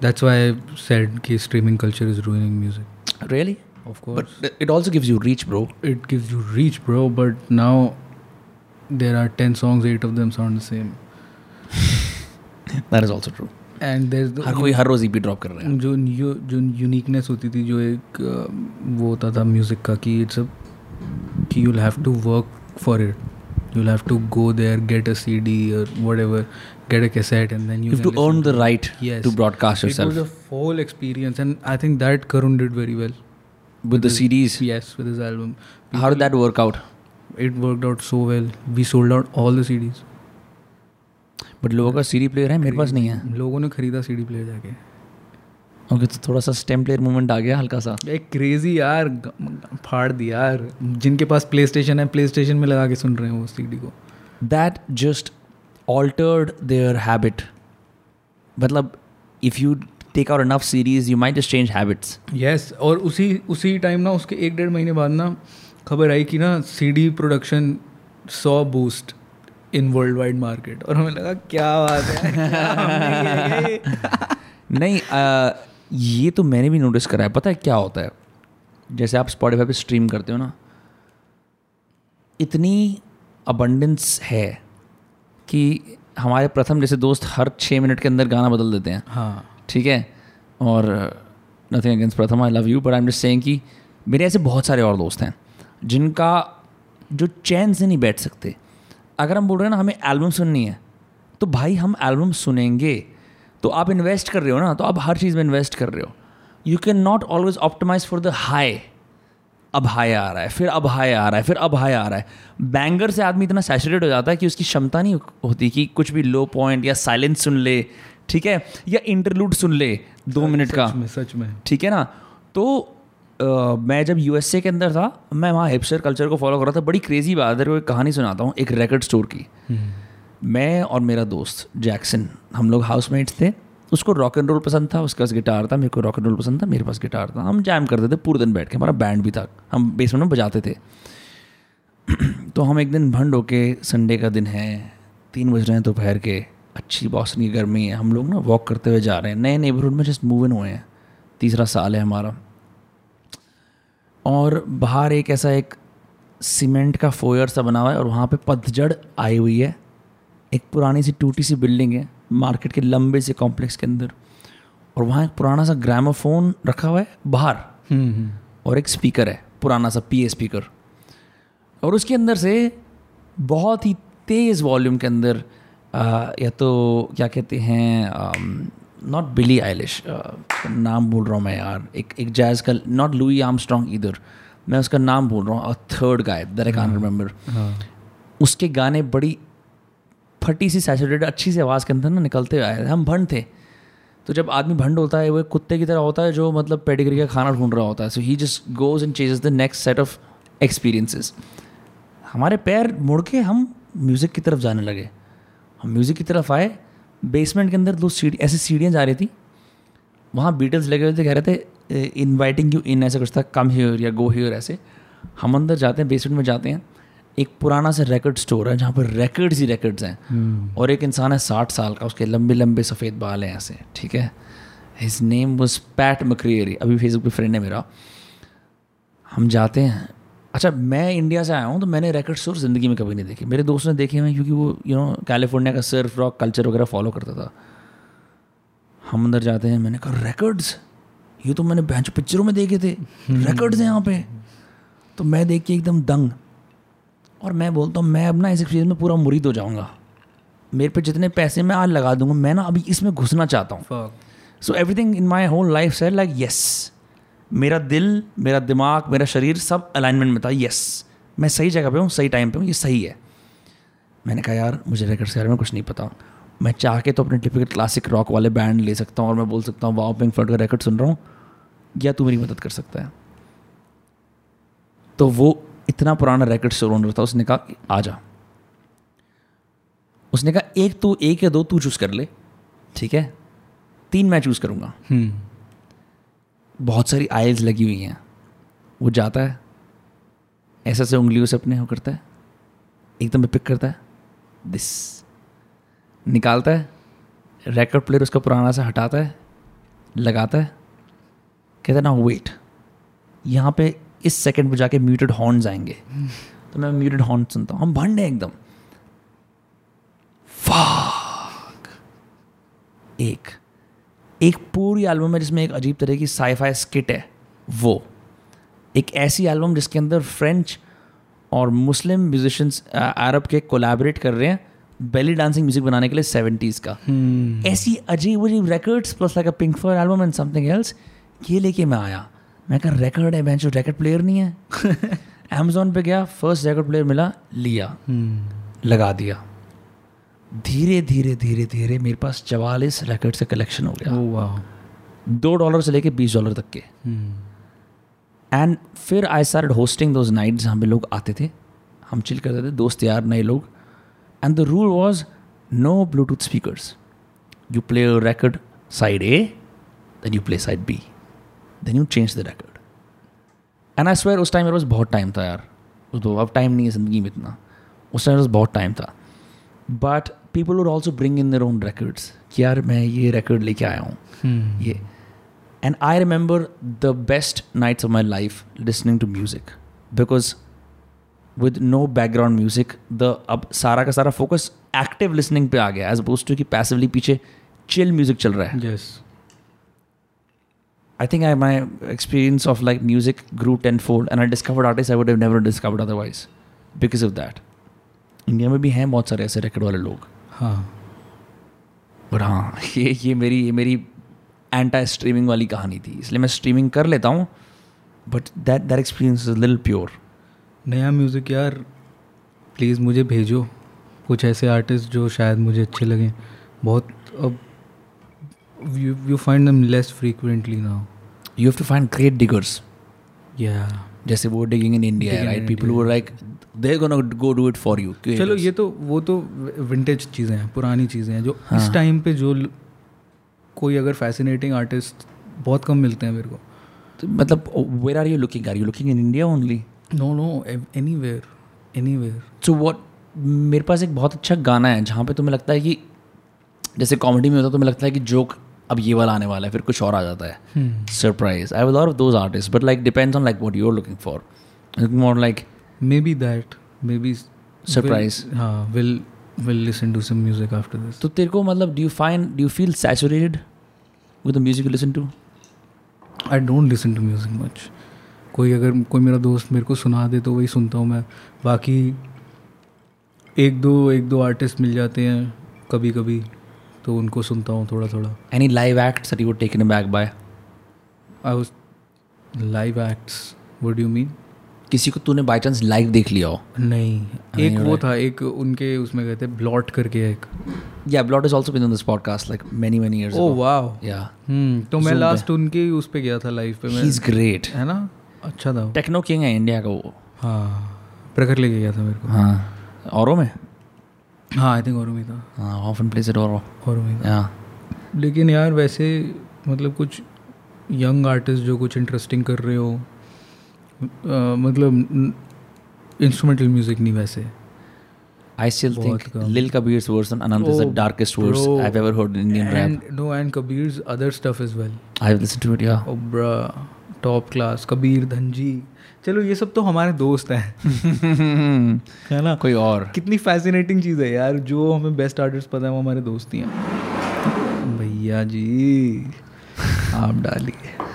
That's why I said कि streaming culture is ruining music. Really Of course. But it also gives you reach bro it gives you reach, bro. But now there are 10 songs, 8 of them sound the same. That is also true and there हर कोई हर रोज ही drop कर रहा है। जो यू, जो uniqueness होती थी जो एक वो होता था म्यूज़िक का कि इट्स अ कि you have to work for it you have to go there get a CD और whatever get a cassette and then you to earn the right to broadcast yourself whole experience and I think that Karun very well with the series yes with his album how did that work out it worked out so well we sold out all the CDs but लोगों का CD player है मेरे पास नहीं है। लोगों ने खरीदा सीडी प्लेयर जाके। ओके तो थोड़ा सा स्टेम प्लेयर मूवमेंट आ गया हल्का सा। एक क्रेजी यार फाड़ दिया यार। जिनके पास प्ले स्टेशन है प्ले स्टेशन में लगा के सुन रहे हैं वो सीडी को। That just altered their habit मतलब if you take out enough series you might just change habits yes और उसी उसी टाइम ना उसके एक डेढ़ महीने बाद ना खबर आई कि ना सीडी प्रोडक्शन सौ boost in worldwide market और हमें लगा क्या बात है? क्या नहीं आ, ये तो मैंने भी नोटिस करा है। पता है क्या होता है? जैसे आप स्पॉटिफाई पे स्ट्रीम करते हो ना इतनी अबंडेंस है कि हमारे प्रथम जैसे दोस्त हर छः मिनट के अंदर गाना बदल देते हैं। हाँ। ठीक है? और nothing against Pratham I love you but I am just saying कि मेरे ऐसे बहुत सारे और दोस्त हैं जिनका जो चैन से नहीं बैठ सकते। अगर हम बोल रहे हैं ना हमें एल्बम सुननी है तो भाई हम एल्बम सुनेंगे। तो आप इन्वेस्ट कर रहे हो ना तो आप हर चीज़ में इन्वेस्ट कर रहे हो। You can not always optimize for the high अब हाई आ रहा है फिर अब हाई आ रहा है फिर अब हाई आ रहा है। बैंगर से आदमी इतना सैचुरेट हो जाता है कि उसकी क्षमता नहीं होती कि कुछ भी लो पॉइंट या साइलेंस सुन ले ठीक है? या इंटरलूड सुन ले दो मिनट का। सच में। ठीक है ना? तो मैं जब यूएसए के अंदर था मैं वहाँ हिपस्टर कल्चर को फॉलो कर रहा था। बड़ी क्रेजी बात है को एक कहानी सुनाता हूँ एक रिकॉर्ड स्टोर की। मैं और मेरा दोस्त जैक्सन हम लोग हाउसमेट्स थे। उसको रॉक एंड रोल पसंद था उसके पास गिटार था मेरे को रॉक एंड रोल पसंद था मेरे पास गिटार था। हम जैम करते थे पूरे दिन बैठ के हमारा बैंड भी था हम बेसमेंट में बजाते थे। तो हम एक दिन भंड होके संडे का दिन है तीन बज रहे हैं दोपहर के अच्छी बॉस्टन की गर्मी है हम लोग ना वॉक करते हुए जा रहे हैं। नए नेबरहुड में जस्ट मूव इन हुए हैं तीसरा साल है हमारा। और बाहर एक ऐसा एक सीमेंट का फोयर सा बना हुआ है और वहाँ पे पतझड़ आई हुई है। एक पुरानी सी टूटी सी बिल्डिंग है मार्केट के लंबे से कॉम्प्लेक्स के अंदर। और वहाँ एक पुराना सा ग्रामोफोन रखा हुआ है बाहर। हम्म और एक स्पीकर है पुराना सा पी स्पीकर। और उसके अंदर से बहुत ही तेज़ वॉल्यूम के अंदर आ, या तो क्या कहते हैं नॉट बिली आइलिश नाम बोल रहा हूँ मैं यार। एक एक जैज़ का नॉट लुई आर्मस्ट्रॉन्ग इधर मैं उसका नाम बोल रहा हूँ और third guy that I can't remember उसके गाने बड़ी फटी सी सैचुरेटेड अच्छी सी आवाज़ के अंदर ना निकलते आए थे। हम भंड थे। तो जब आदमी भंड होता है वो एक कुत्ते की तरह होता है जो मतलब पेडिग्री का खाना ढूंढ रहा होता है। So he just goes and chases the next set of experiences हमारे पैर मुड़ के हम म्यूज़िक की तरफ़ जाने लगे। हम म्यूज़िक की तरफ़ आए बेसमेंट के अंदर दो सीढ़ी ऐसी सीढ़ियाँ जा रही थी। वहाँ बीटल्स लगे हुए थे कह रहे थे इनवाइटिंग यू इन ऐसा कुछ था कम हियर या गो हियर ऐसे। हम अंदर जाते हैं बेसमेंट में जाते हैं। एक पुराना सा रिकॉर्ड स्टोर है जहाँ पर रिकॉर्ड्स ही रिकॉर्ड्स हैं। hmm. और एक इंसान है साठ साल का उसके लंबे लंबे सफ़ेद बाल हैं ऐसे ठीक है? His name was Pat McCreary अभी फेसबुक पे फ्रेंड है मेरा। हम जाते हैं अच्छा मैं इंडिया से आया हूँ तो मैंने रिकॉर्ड स्टोर ज़िंदगी में कभी नहीं देखे। मेरे दोस्त ने देखे हुए हैं क्योंकि वो यू नो कैलिफ़ोर्निया का सर्फ रॉक कल्चर वगैरह फॉलो करता था। हम अंदर जाते हैं मैंने कहा रिकॉर्ड्स ये तो मैंने बेंच पिक्चरों में देखे थे। रिकॉर्ड्स हैं यहाँ पे? तो मैं देख के एकदम दंग। और मैं बोलता हूँ मैं अब ना इस चीज़ में पूरा मुरीद हो जाऊँगा। मेरे पे जितने पैसे मैं आज लगा दूँगा मैं ना अभी इसमें घुसना चाहता हूँ। So everything in my whole life sir like yes मेरा दिल, मेरा दिमाग, मेरा शरीर सब अलाइनमेंट में था। यस मैं सही जगह पे हूँ, सही टाइम पे हूँ, ये सही है। मैंने कहा, यार, मुझे रिकॉर्ड के बारे में कुछ नहीं पता। मैं चाह के तो अपने टिपिकल क्लासिक रॉक वाले बैंड ले सकता हूँ और मैं बोल सकता हूँ वाओ पिंक फ्लॉयड का रिकॉर्ड सुन रहा हूँ। या तू मेरी मदद कर सकता है? तो वो इतना पुराना रिकॉर्ड स्टोर ओनर था, उसने कहा, आ जा। उसने कहा, एक तो एक या दो तू चूज़ कर ले। ठीक है? तीन मैं चूज़ करूँगा। हम्म। बहुत सारी आइल्स लगी हुई हैं। वो जाता है। ऐसे ऐसे उंगलियों से अपने वो करता है। एकदम पिक करता है। दिस निकालता है। रिकॉर्ड प्लेयर उसका पुराना सा हटाता है। लगाता है। कहता है ना वेट यहाँ पे इस सेकंड पे जाके म्यूटेड हॉर्न्स आएँगे। तो मैं म्यूटेड हॉर्न सुनता हूँ। हम भंड हैं एकदम। Fuck. एक एक पूरी एल्बम है जिसमें एक अजीब तरह की साईफाई स्किट है वो। एक ऐसी एल्बम जिसके अंदर फ्रेंच और मुस्लिम म्यूजिशंस अरब के कोलैबोरेट कर रहे हैं बेली डांसिंग म्यूज़िक बनाने के लिए सेवेंटीज़ का। ऐसी अजीब अजीब records plus like a pink for album and something else ये लेके मैं आया। मैं कहा रिकॉर्ड है बेंच रिकॉर्ड प्लेयर नहीं है। अमेजोन पे गया फ़र्स्ट रिकॉर्ड प्लेयर मिला लिया। लगा दिया। धीरे धीरे धीरे धीरे मेरे पास चवालीस रिकॉर्ड से कलेक्शन हो गया। Oh wow. दो डॉलर से लेके बीस डॉलर तक के। एंड फिर I start hosting those nights जहाँ पे लोग आते थे। हम चिल करते थे दोस्त यार नए लोग। And the rule was no Bluetooth speakers you play record side A then you play side B then you change the record and I swear उस टाइम मेरे पास बहुत टाइम था यार। तो अब टाइम नहीं है ज़िंदगी में इतना। उस टाइम मेरे पास बहुत टाइम था। But people would also bring in their own records कि यार मैं ये रेकर्ड लेके आया हूँ hmm. ये and I remember the best nights of my life listening to music because with no background music the अब सारा का सारा फोकस एक्टिव लिसनिंग पे आ गया एज अपोज टू कि पैसिवली पीछे चिल म्यूज़िक चल रहा है yes. I think I my experience of like music grew tenfold and I discovered artists I would have never discovered otherwise because of that. India में भी हैं बहुत सारे ऐसे रिकॉर्ड वाले लोग। हाँ। बट हाँ ये ये मेरी ये मेरी एंटा स्ट्रीमिंग वाली कहानी थी। इसलिए मैं स्ट्रीमिंग कर लेता हूँ but that that experience is a little pure. नया म्यूज़िक यार प्लीज़ मुझे भेजो। कुछ ऐसे आर्टिस्ट जो शायद मुझे अच्छे लगें। बहुत अब you you find them less frequently now you have to find great diggers. या जैसे वो digging in India Digging in right? People they're gonna go do it for you. चलो ये तो वो तो विंटेज चीज़ें हैं पुरानी चीज़ें हैं जो हाँ। इस टाइम पे जो कोई अगर फैसिनेटिंग आर्टिस्ट बहुत कम मिलते हैं मेरे को तो मतलब where are you looking Are you looking in India only? No no anywhere anywhere so what? मेरे पास एक बहुत अच्छा गाना है जहाँ पे तुम्हें लगता है कि जैसे कॉमेडी में होता है तुम्हें लगता है कि जोक अब ये वाला आने वाला है फिर कुछ और आ जाता है surprise I lot of those artists but like depends on like what you are looking for more like maybe that maybe Surprise. हाँ will will listen to some music after this तो तेरे को मतलब do you find do you feel saturated with the music listen to I don't listen to music much कोई अगर कोई मेरा दोस्त मेरे को सुना दे तो वही सुनता हूँ मैं। बाकी एक दो एक दो आर्टिस्ट मिल जाते हैं कभी कभी तो उनको सुनता हूँ थोड़ा थोड़ा any live acts that you taken back by I was live acts what do you mean किसी को तूने बाई चांस लाइव देख लिया हो? नहीं। एक वो था एक उनके उसमें गए थे ब्लॉट करके एक। Yeah Blot is also been on this podcast like many many years oh वाह या तो मैं लास्ट उनके उस पे गया था लाइव पे मैं ही इज़ ग्रेट है ना? अच्छा था टेक्नो किंग है इंडिया का वो। हाँ। प्रखर लेके गया था मेरे को। हाँ। औरों में? हाँ आई थिंक और भी था। हाँ ऑफन प्लेस इट औरों और था। या लेकिन यार वैसे मतलब कुछ यंग आर्टिस्ट जो कुछ इंटरेस्टिंग कर रहे हो मतलब इंस्ट्रूमेंटल म्यूज़िक नहीं वैसे। I still think कम। Lil Kabir's verse on Anant is the Oh, darkest verse bro. I've ever heard in Indian rap. And no and Kabir's other stuff is well I've listened to it, yeah. Oh bro top class Kabir Dhanji चलो ये सब तो हमारे दोस्त हैं। है ना? कोई और। कितनी फैसिनेटिंग चीज़ है यार। जो हमें बेस्ट आर्टिस्ट पता है वो हमारे दोस्त ही हैं। भैया जी आप डालिए।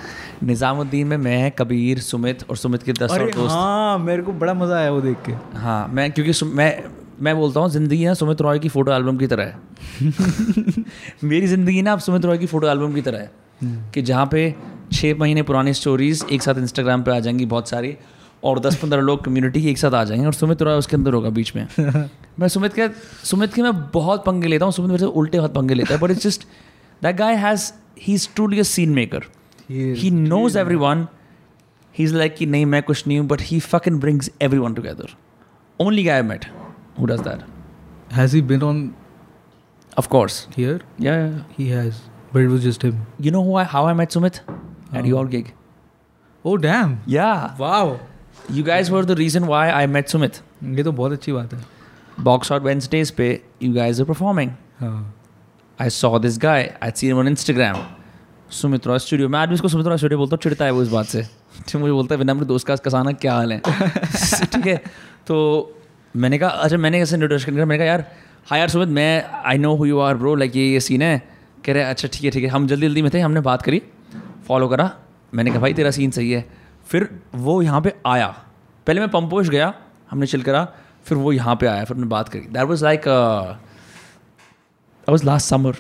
निजामुद्दीन में मैं कबीर सुमित और सुमित के दस और दोस्त। हाँ मेरे को बड़ा मज़ा आया वो देख के। हाँ मैं क्योंकि मैं मैं बोलता हूँ ज़िंदगी ना सुमित रॉय की फ़ोटो एल्बम की तरह है। मेरी ज़िंदगी ना अब सुमित रॉय की फ़ोटो एल्बम की तरह है। कि जहाँ पे छः महीने पुरानी स्टोरीज एक साथ इंस्टाग्राम पर आ जाएँगी बहुत सारी और दस पंद्रह लोग कम्युनिटी एक साथ आ जाएँगे और सुमित रॉय उसके अंदर होगा बीच में। मैं सुमित के सुमित के मैं बहुत पंगे लेता हूँ सुमित मेरे से उल्टे हाथ पंगे लेता है but it's just that guy has he is truly a scene maker he knows everyone he's like कि नहीं मैं कुछ नहीं हूँ but he fucking brings everyone together only guy I met who does that has he been on of course here yeah, yeah, yeah. He has but it was just him you know who I, how I met Sumit at your gig oh damn yeah wow you guys were the reason why I met Sumit ये तो बहुत अच्छी बात है box out Wednesdays पे you guys are performing हाँ I saw this guy I'd seen him on Instagram Sumit Roy studio मैं। आज भी उसको सुमित रॉय स्टूडियो बोलता हूँ चिड़ता है वो इस बात से। तो मुझे बोलता है विनम्र दोस्त का कसाना क्या हाल है? ठीक है तो मैंने कहा अच्छा मैंने ऐसे इंट्रोडक्शन करा मैंने कहा, यार हाँ यार सुमित, मैं I know who you are bro like ये ये सीन है। कह रहे अच्छा ठीक है ठीक है, हम जल्दी जल्दी में थे, हमने बात करी फॉलो करा। मैंने कहा, भाई, तेरा सीन सही है। फिर वो यहाँ पे आया। पहले मैं पंपोश गया, हमने चिल करा, फिर वो यहाँ पे आया, फिर हमने बात करी। That was like was last summer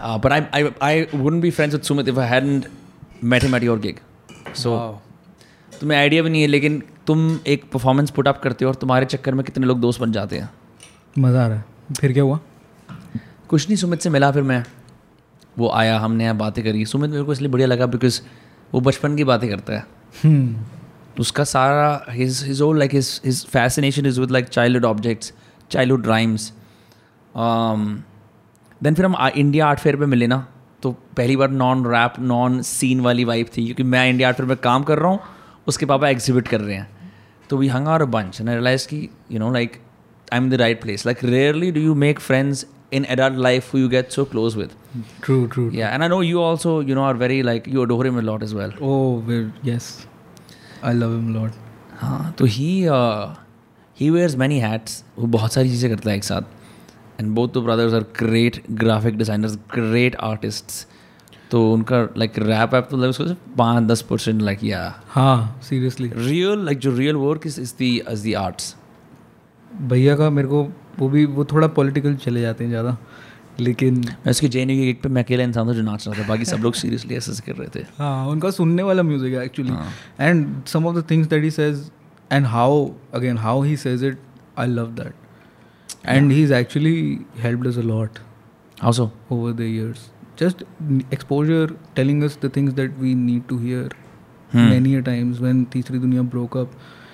Uh, but I, I, I wouldn't be friends with Sumit if I hadn't met him at your gig. So तुम्हें आइडिया भी नहीं है लेकिन तुम एक परफॉर्मेंस पुट अप करते हो और तुम्हारे चक्कर में कितने लोग दोस्त बन जाते हैं। मज़ा आ रहा है। फिर क्या हुआ? कुछ नहीं सुमित से मिला फिर मैं। वो आया हमने यहाँ बातें करी। सुमित मेरे को इसलिए बढ़िया लगा बिकॉज़ वो बचपन की बातें करता है। हम्म। उसका सारा his his all like his his fascination is with like childhood objects childhood rhymes then फिर हम इंडिया आर्ट फेयर पे मिले ना तो पहली बार नॉन रैप नॉन सीन वाली वाइब थी क्योंकि मैं इंडिया आर्ट फेयर में काम कर रहा हूँ उसके पापा एग्जिबिट कर रहे हैं। तो we hung are a bunch and realize कि you know like I am the right place like rarely do you make friends in adult life who you get so close with. True true yeah and i know you also you know are very like you adore him a lot as well. I love him lot हाँ तो he he wears many hats वो बहुत सारी चीज़ें करता है एक साथ. And both the brothers are great graphic designers great artists तो उनका लाइक रैप ऐप तो like उसको पाँच दस परसेंट लाइक या हाँ सीरियसली रियल लाइक जो real work is is the is the arts भैया का मेरे को वो भी वो थोड़ा पॉलिटिकल चले जाते हैं ज़्यादा लेकिन मैं उसकी जे की गिग पे मैं अकेला इंसान था जो नाच रहा था बाकी सब लोग सीरियसली ऐसे कर रहे थे। हाँ उनका सुनने वाला म्यूज़िक है actually. And some of the things that he says and how again how he says it I love that and yeah. he's actually helped us a lot. How so? Over the years, just exposure, telling us the things that we need to hear. Hmm. Many a times when Tisri Dunya broke up,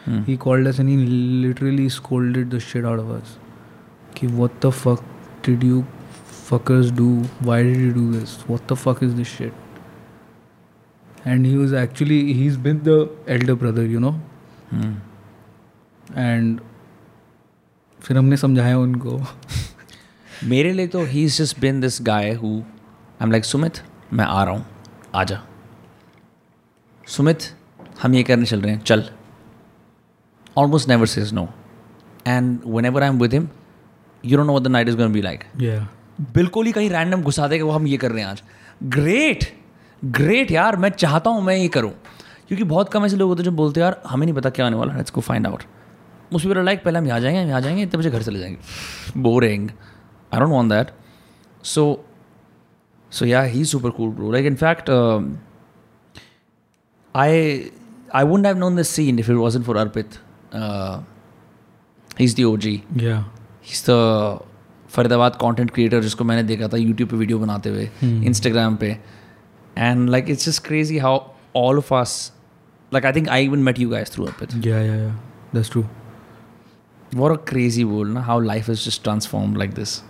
hmm. he called us and he literally scolded the shit out of us. Ki, what the fuck did you fuckers do? Why did you do this? What the fuck is this shit? And he was actually he's been the elder brother, you know. Hmm. And फिर हमने समझाया उनको। मेरे लिए तो he is just been this guy who I am like Sumit मैं आ रहा हूँ। आ जा। सुमित हम ये करने चल रहे हैं। चल। Almost never says no and one ever I am with him you don't know the night is gone be like बिल्कुल ही कहीं रैंडम घुसा देगा वो हम ये कर रहे हैं आज। ग्रेट ग्रेट यार मैं चाहता हूँ मैं ये करूँ। क्योंकि बहुत कम ऐसे लोग होते हैं जो बोलते हैं यार हमें नहीं पता क्या आने वाला है। गो फाइंड आउट उस पर लाइक पहले हम यहाँ जाएँगे हम यहाँ जाएँगे इतने बजे घर चले जाएँगे। Boring I don't want that so so yeah he super cool bro like in fact I I wouldn't have known this scene if it wasn't for Arpit. Uh, he's the OG. yeah. He's the Faridabad content creator जिसको मैंने देखा था YouTube पे video बनाते हुए Instagram पे। And like it's just crazy how all of us like I think I even met you guys through Arpit yeah yeah yeah. That's true. What a crazy world na? how life is just transformed like this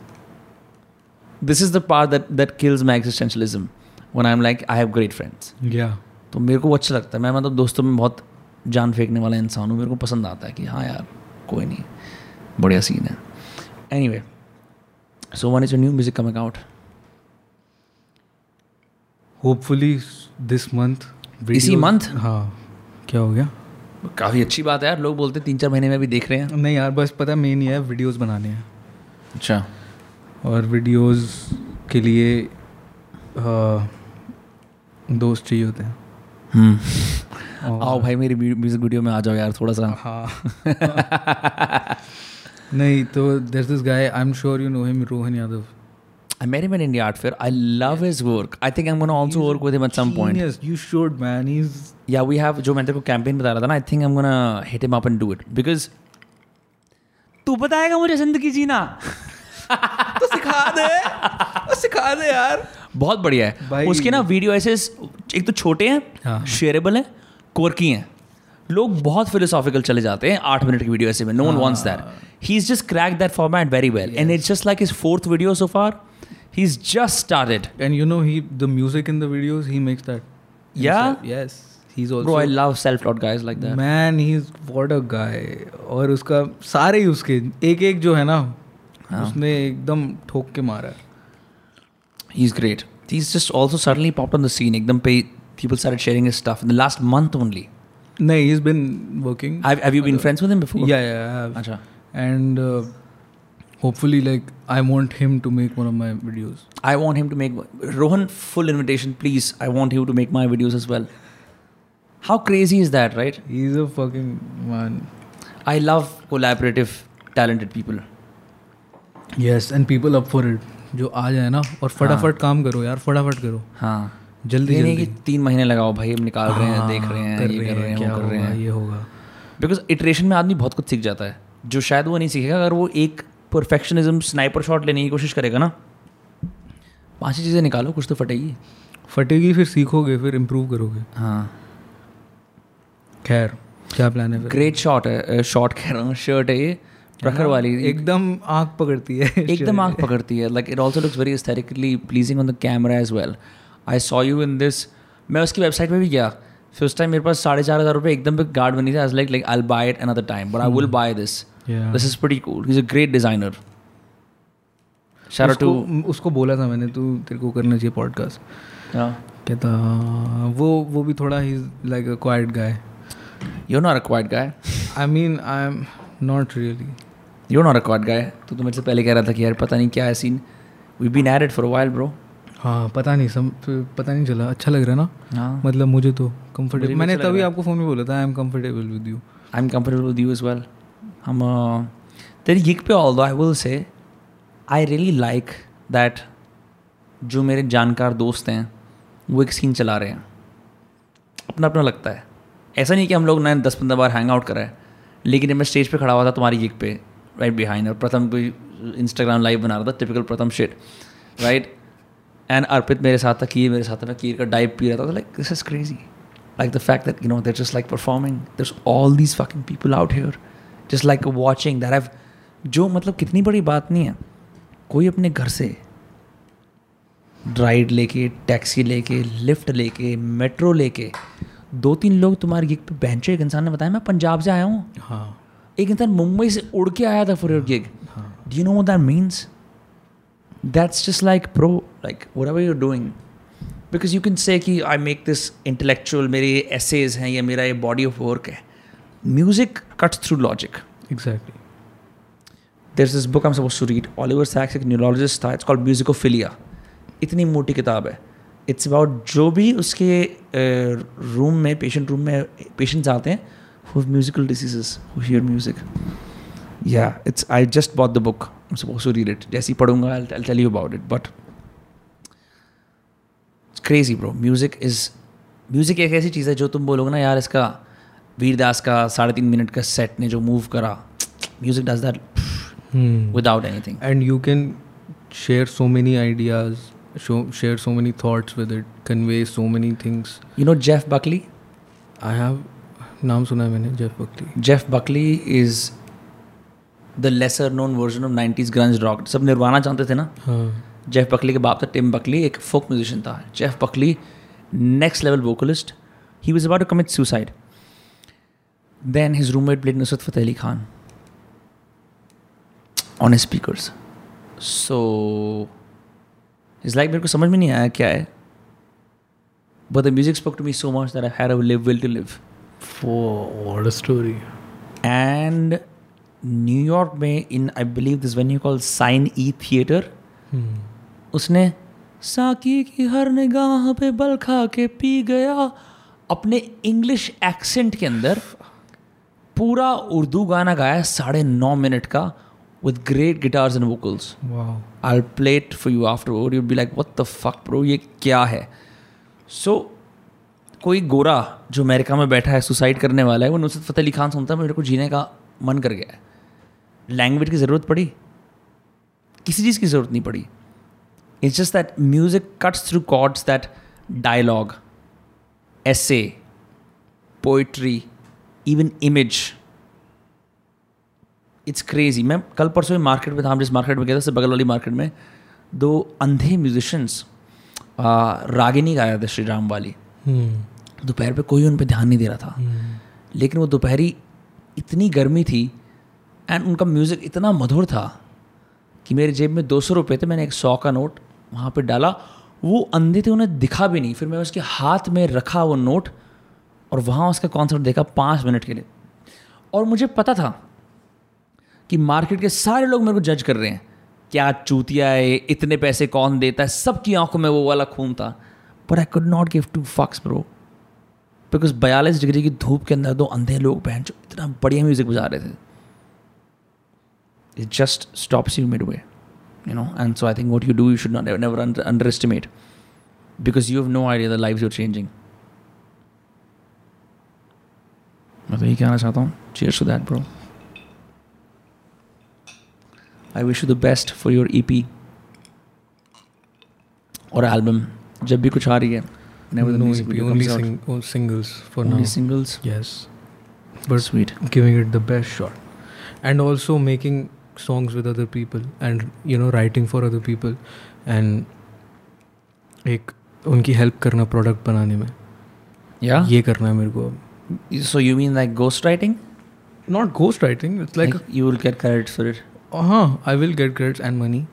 this is the part that that kills my existentialism when i'm like i have great friends yeah तो मेरे को अच्छा लगता है मैं मतलब दोस्तों में बहुत जान फेंकने वाला इंसान हूँ मेरे को पसंद आता है कि हाँ यार कोई नहीं बढ़िया सीन है anyway so one is a new music coming out hopefully this month इसी month? हाँ क्या हो गया काफ़ी अच्छी बात है यार लोग बोलते हैं तीन चार महीने में भी देख रहे हैं नहीं यार बस पता मेन ये है वीडियोज़ बनाने हैं अच्छा और वीडियोज़ के लिए दोस्त चाहिए होते हैं हम्म। आओ भाई मेरी म्यूज़िक वीडियो में आ जाओ यार थोड़ा सा हाँ नहीं तो there this guy I am sure you know him Rohan Yadav I met him in India Fair. I love yes. his work. I think I'm going also He's work with him at some point. Genius, you should, man. He's Yeah, we have जो मैं तेरे को campaign बता रहा था ना I think I am gonna hit him up and do it because तू बताएगा मुझे ज़िंदगी जीना। तो सिखा दे। तो सिखा दे यार। बहुत बढ़िया है। उसके ना वीडियो ऐसे एक तो छोटे हैं हाँ। शेयरेबल हैं कोरकी हैं। लोग बहुत फिलोसॉफिकल चले जाते हैं आठ मिनट की वीडियो ऐसे में। No one wants that he. Is just crack that format very well and it's just like his fourth video so far he is just started and you know he the music in the videos he makes that Yeah? himself. He's also bro I love self taught guys like that man he's what a guy और उसका सारे ही उसके एक एक जो है ना हाँ। उसने एकदम ठोक के मारा है He's great. He's just also suddenly popped on the scene. Ekdam pe people started sharing his stuff in the last month only. नहीं he's been working Have, have you been friends with him before? yeah yeah I have Acha. and uh, hopefully like I want him to make one of my videos I want him to make Rohan full invitation, please. I want you to make my videos as well. How crazy is that, right? he's a fucking man. I love collaborative, talented people. yes and people up for it. जो आ जाए ना और फटाफट काम करो यार फटाफट करो। हाँ। जल्दी नहीं जल्दी। कि तीन महीने लगाओ भाई हम निकाल रहे हैं हाँ, देख रहे हैं कर ये कर रहे हैं क्या कर रहे हैं। ये होगा। बिकॉज़ इटरेशन में आदमी बहुत कुछ सीख जाता है जो शायद वो नहीं सीखेगा अगर वो एक परफेक्शनिज्म स्नाइपर शॉट लेने की कोशिश करेगा ना पाँच ही चीज़ें निकालो कुछ तो फटेगी। फटेगी फिर सीखोगे फिर इम्प्रूव करोगे। हाँ। खैर क्या प्लान है ग्रेट शॉट है शॉट कह रहा हूँ शर्ट है ये प्रखर वाली। एकदम आँख पकड़ती है एकदम आँख पकड़ती है like it also looks very aesthetically pleasing on the camera as well I saw you in this मैं उसकी वेबसाइट पे भी गया फिर उस टाइम मेरे पास साढ़े चार हज़ार रुपये एकदम पे गार्ड बनी थी like like I buy it another time but I will buy this this is pretty cool is a great designer to उसको, उसको बोला था मैंने तू तेरे को करना चाहिए पॉडकास्ट कहता वो वो भी थोड़ा ही like a quiet guy you not a quiet guy I mean I am not really you not a quiet guy तो तू मेरे से पहले कह रहा था कि यार पता नहीं क्या है scene we been ad for a while bro हाँ पता नहीं सम पता नहीं चला। अच्छा लग रहा ना? हाँ। मतलब मुझे तो मुझे कंफर्टेबल मैंने अच्छा तभी आपको फ़ोन में बोला था I am comfortable with you I am comfortable with you as well हम तेरी गिग पे although I will say I really like that जो मेरे जानकार दोस्त हैं वो एक सीन चला रहे हैं। अपना अपना लगता है। ऐसा नहीं कि हम लोग नए दस पंद्रह बार हैंग आउट कराए लेकिन जब मैं स्टेज पे खड़ा हुआ था तुम्हारी गिग पे राइट बिहाइंड और प्रथम कोई इंस्टाग्राम लाइव बना रहा था typical Pratham shit right and Arpit मेरे साथ था कीर मेरे साथ था, मैं कीर का डाइव पी रहा था like this is crazy like the fact that, you know, they're just like performing, there's all these fucking people out here, just like watching that have, जो मतलब कितनी बड़ी बात नहीं है, कोई अपने घर से राइड लेके टैक्सी लेके लिफ्ट लेके मेट्रो लेके दो तीन लोग तुम्हारे गिग पे बेंचो। एक इंसान ने बताया मैं पंजाब से आया हूँ। हाँ। एक इंसान मुंबई से उड़ के आया था for your gig do you know that means that's just like pro like whatever you're doing because you can say कि आई मेक दिस इंटेलेक्चुअल मेरे एसेज हैं या मेरा ये बॉडी ऑफ़ वर्क है। Music cuts through logic exactly there this book I am suppose to read Oliver Sacks एक neurologist था it's called म्यूजिकोफिलिया इतनी मोटी किताब है। इट्स अबाउट जो भी उसके रूम में पेशेंट रूम में पेशेंट्स आते हैं who musical diseases who hear music या it's I just bought the book I suppose to read it जैसे ही पढ़ूँगा I tell you about it but crazy bro music is music एक ऐसी चीज़ है जो तुम बोलोगे ना यार इसका वीरदास का साढ़े तीन मिनट का सेट ने जो मूव करा music does that without anything and you can share so many ideas. Show, share so many thoughts with it convey so many things. You know Jeff Buckley i have नाम सुना है मैंने Jeff Buckley Jeff Buckley is the lesser known version of nineties grunge rock सब Nirvana जानते थे ना? हाँ। Jeff Buckley के बाप था टिम बकली एक फोक म्यूजिशियन था। Jeff Buckley next level vocalist he was about to commit suicide then his roommate played Nusrat Fateh Ali Khan on his speakers so is like मेरे को समझ में नहीं आया क्या है। But the music spoke to me so much that I had live will to live a story. And New York में in I believe this venue call Sine theatre उसने साकी की हर निगाह पे बल खा के पी गया। अपने इंग्लिश एक्सेंट के अंदर पूरा उर्दू गाना गाया साढ़े नौ मिनट का। With great guitars and vocals wow. I'll play it for you afterward. You'll be like, what the fuck, bro? ये क्या है? सो कोई गोरा जो अमेरिका में बैठा है सुसाइड करने वाला है वो नुसरत फतेह अली खान सुनता है मेरे को जीने का मन कर गया है। लैंग्वेज की ज़रूरत पड़ी? किसी चीज़ की ज़रूरत नहीं पड़ी। It's just that music cuts through chords that dialogue essay poetry even image it's crazy मैं कल परसों मार्केट में था हम जिस मार्केट में गए थे बगल वाली मार्केट में दो अंधे म्यूजिशंस रागिनी गाया था श्री राम वाली। hmm. दोपहर पे कोई उन पर ध्यान नहीं दे रहा था। लेकिन वो दोपहरी इतनी गर्मी थी एंड उनका म्यूज़िक इतना मधुर था कि मेरे जेब में दो सौ रुपये थे मैंने एक सौ का नोट वहाँ पे डाला। वो अंधे थे उन्हें दिखा भी नहीं। फिर मैं उसके हाथ में रखा वो नोट और वहाँ उसका कॉन्सर्ट देखा पाँच मिनट के लिए। और मुझे पता था कि मार्केट के सारे लोग मेरे को जज कर रहे हैं। क्या चूतिया है, इतने पैसे कौन देता है? सबकी आँखों में वो वाला खून था। But I could not give two fucks bro because बयालीस डिग्री की धूप के अंदर दो अंधे लोग पहन जो इतना बढ़िया म्यूज़िक बजा रहे थे। It just stops you midway you know and so I think what you do you should not never underestimate because you have no idea the life you're changing मैं तो यही कहना चाहता हूँ। Cheers to bro I wish you the best for your EP और album जब भी कुछ आ रही है the no music EP, only sing, oh, singles for only now singles yes but sweet giving it the best shot and also making songs with other people and you know writing for other people and एक उनकी help करना product बनाने में yeah ये करना है मेरे को so you mean like ghostwriting not ghost writing it's like like you will get credit for it हाँ I will get credits and money.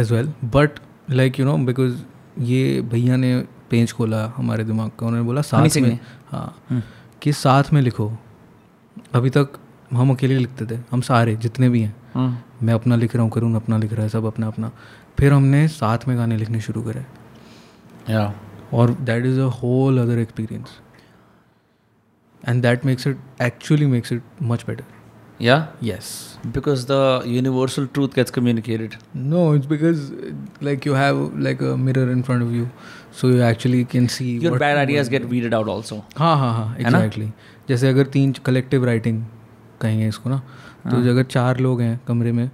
As well but like you know because ये भैया ने page खोला हमारे दिमाग का उन्होंने बोला साथ में हाँ Hmm. कि साथ में लिखो। अभी तक हम अकेले लिखते थे हम सारे जितने भी हैं। Hmm. मैं अपना लिख रहा हूँ करूँ अपना लिख रहा है सब अपना अपना। फिर हमने साथ में गाने लिखने शुरू करे। Yeah. और that is a whole other experience and that makes it actually makes it much better Yeah? Yes. Because the universal truth gets communicated. No, it's because uh, like you have like a mirror in front of you, so you actually can see. Your what- bad ideas get weeded out also. हाँ हाँ हाँ है ना? Exactly जैसे अगर तीन collective writing कहेंगे इसको ना तो हाँ। अगर चार लोग हैं कमरे में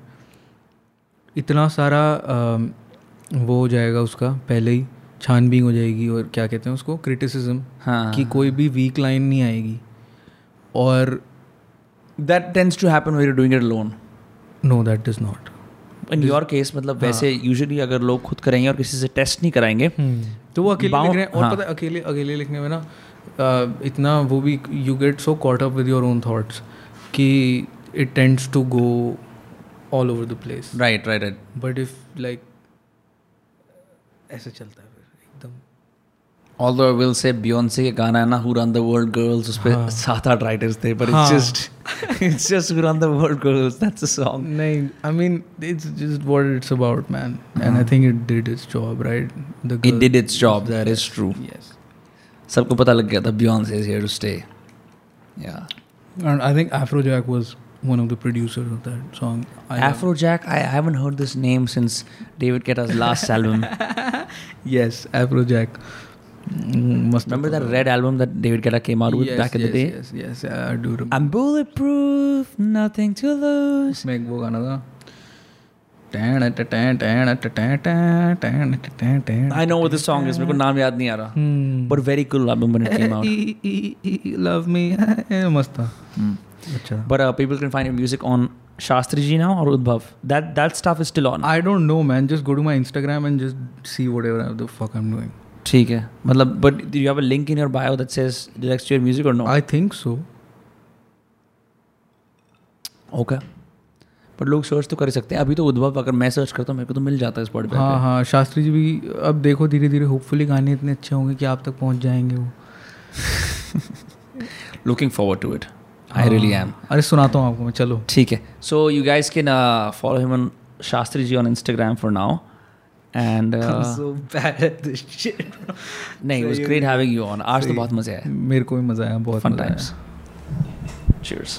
इतना सारा वो हो जाएगा उसका पहले ही छानबीन हो जाएगी और क्या कहते हैं उसको क्रिटिसिज्म हाँ. कि कोई भी वीक लाइन नहीं आएगी और That tends to happen when you're doing it alone. No that is not In your case मतलब हाँ. वैसे यूजुअली अगर लोग खुद करेंगे और किसी से टेस्ट नहीं कराएँगे तो वो अकेले लिख रहे हैं और हाँ। पता है अकेले अकेले लिखने में ना इतना वो भी you get so caught up with your own thoughts कि it tends to go all over the place right right right but if like ऐसे चलता है Although I will say Beyonce के गाना है ना Who Run the World Girls उस पे हाँ। सात आठ राइटर्स थे but हाँ। it's just it's just Who Run the World Girls that's a song नहीं I mean it's just what it's about man and I think it did its job right the it did its job that is true yes सबको पता लग गया था Beyonce is here to stay yeah and I think Afrojack was one of the producers of that song I love- Afrojack I haven't heard this name since David Guetta's last album yes afrojack Mm, must have remember that thought red album that David Guetta came out with Yes, back in the yes, day yes yes I do remember I'm bulletproof nothing to lose उसमें एक वो गाना था I know what this song is मेरे को नाम याद नहीं आ रहा Hmm. but very cool album when it came out love me मस्त था Hmm. अच्छा But uh, people can find your music on Shastri Ji now or Udbhav. That that stuff is still on. I don't know man just go to my Instagram and just see whatever the fuck I'm doing ठीक है। मतलब but you have a link in your bio that says directs to your music or no? I think so. Okay. पर लोग search तो कर सकते हैं। अभी तो उद्भव अगर मैं सर्च करता हूँ मेरे को तो मिल जाता है स्पॉटिफाई हाँ हाँ शास्त्री जी भी अब देखो धीरे धीरे होपफुली गाने इतने अच्छे होंगे कि आप तक पहुँच जाएँगे वो। Looking forward to it I really am अरे सुनाता हूँ आपको मैं चलो। ठीक है। So you guys can follow him on Shastri ji on Instagram for now and bad at this shit नहीं was great having you on आज तो बहुत मज़ा आया। मेरे को भी मज़ा आया बहुत फन टाइम्स cheers.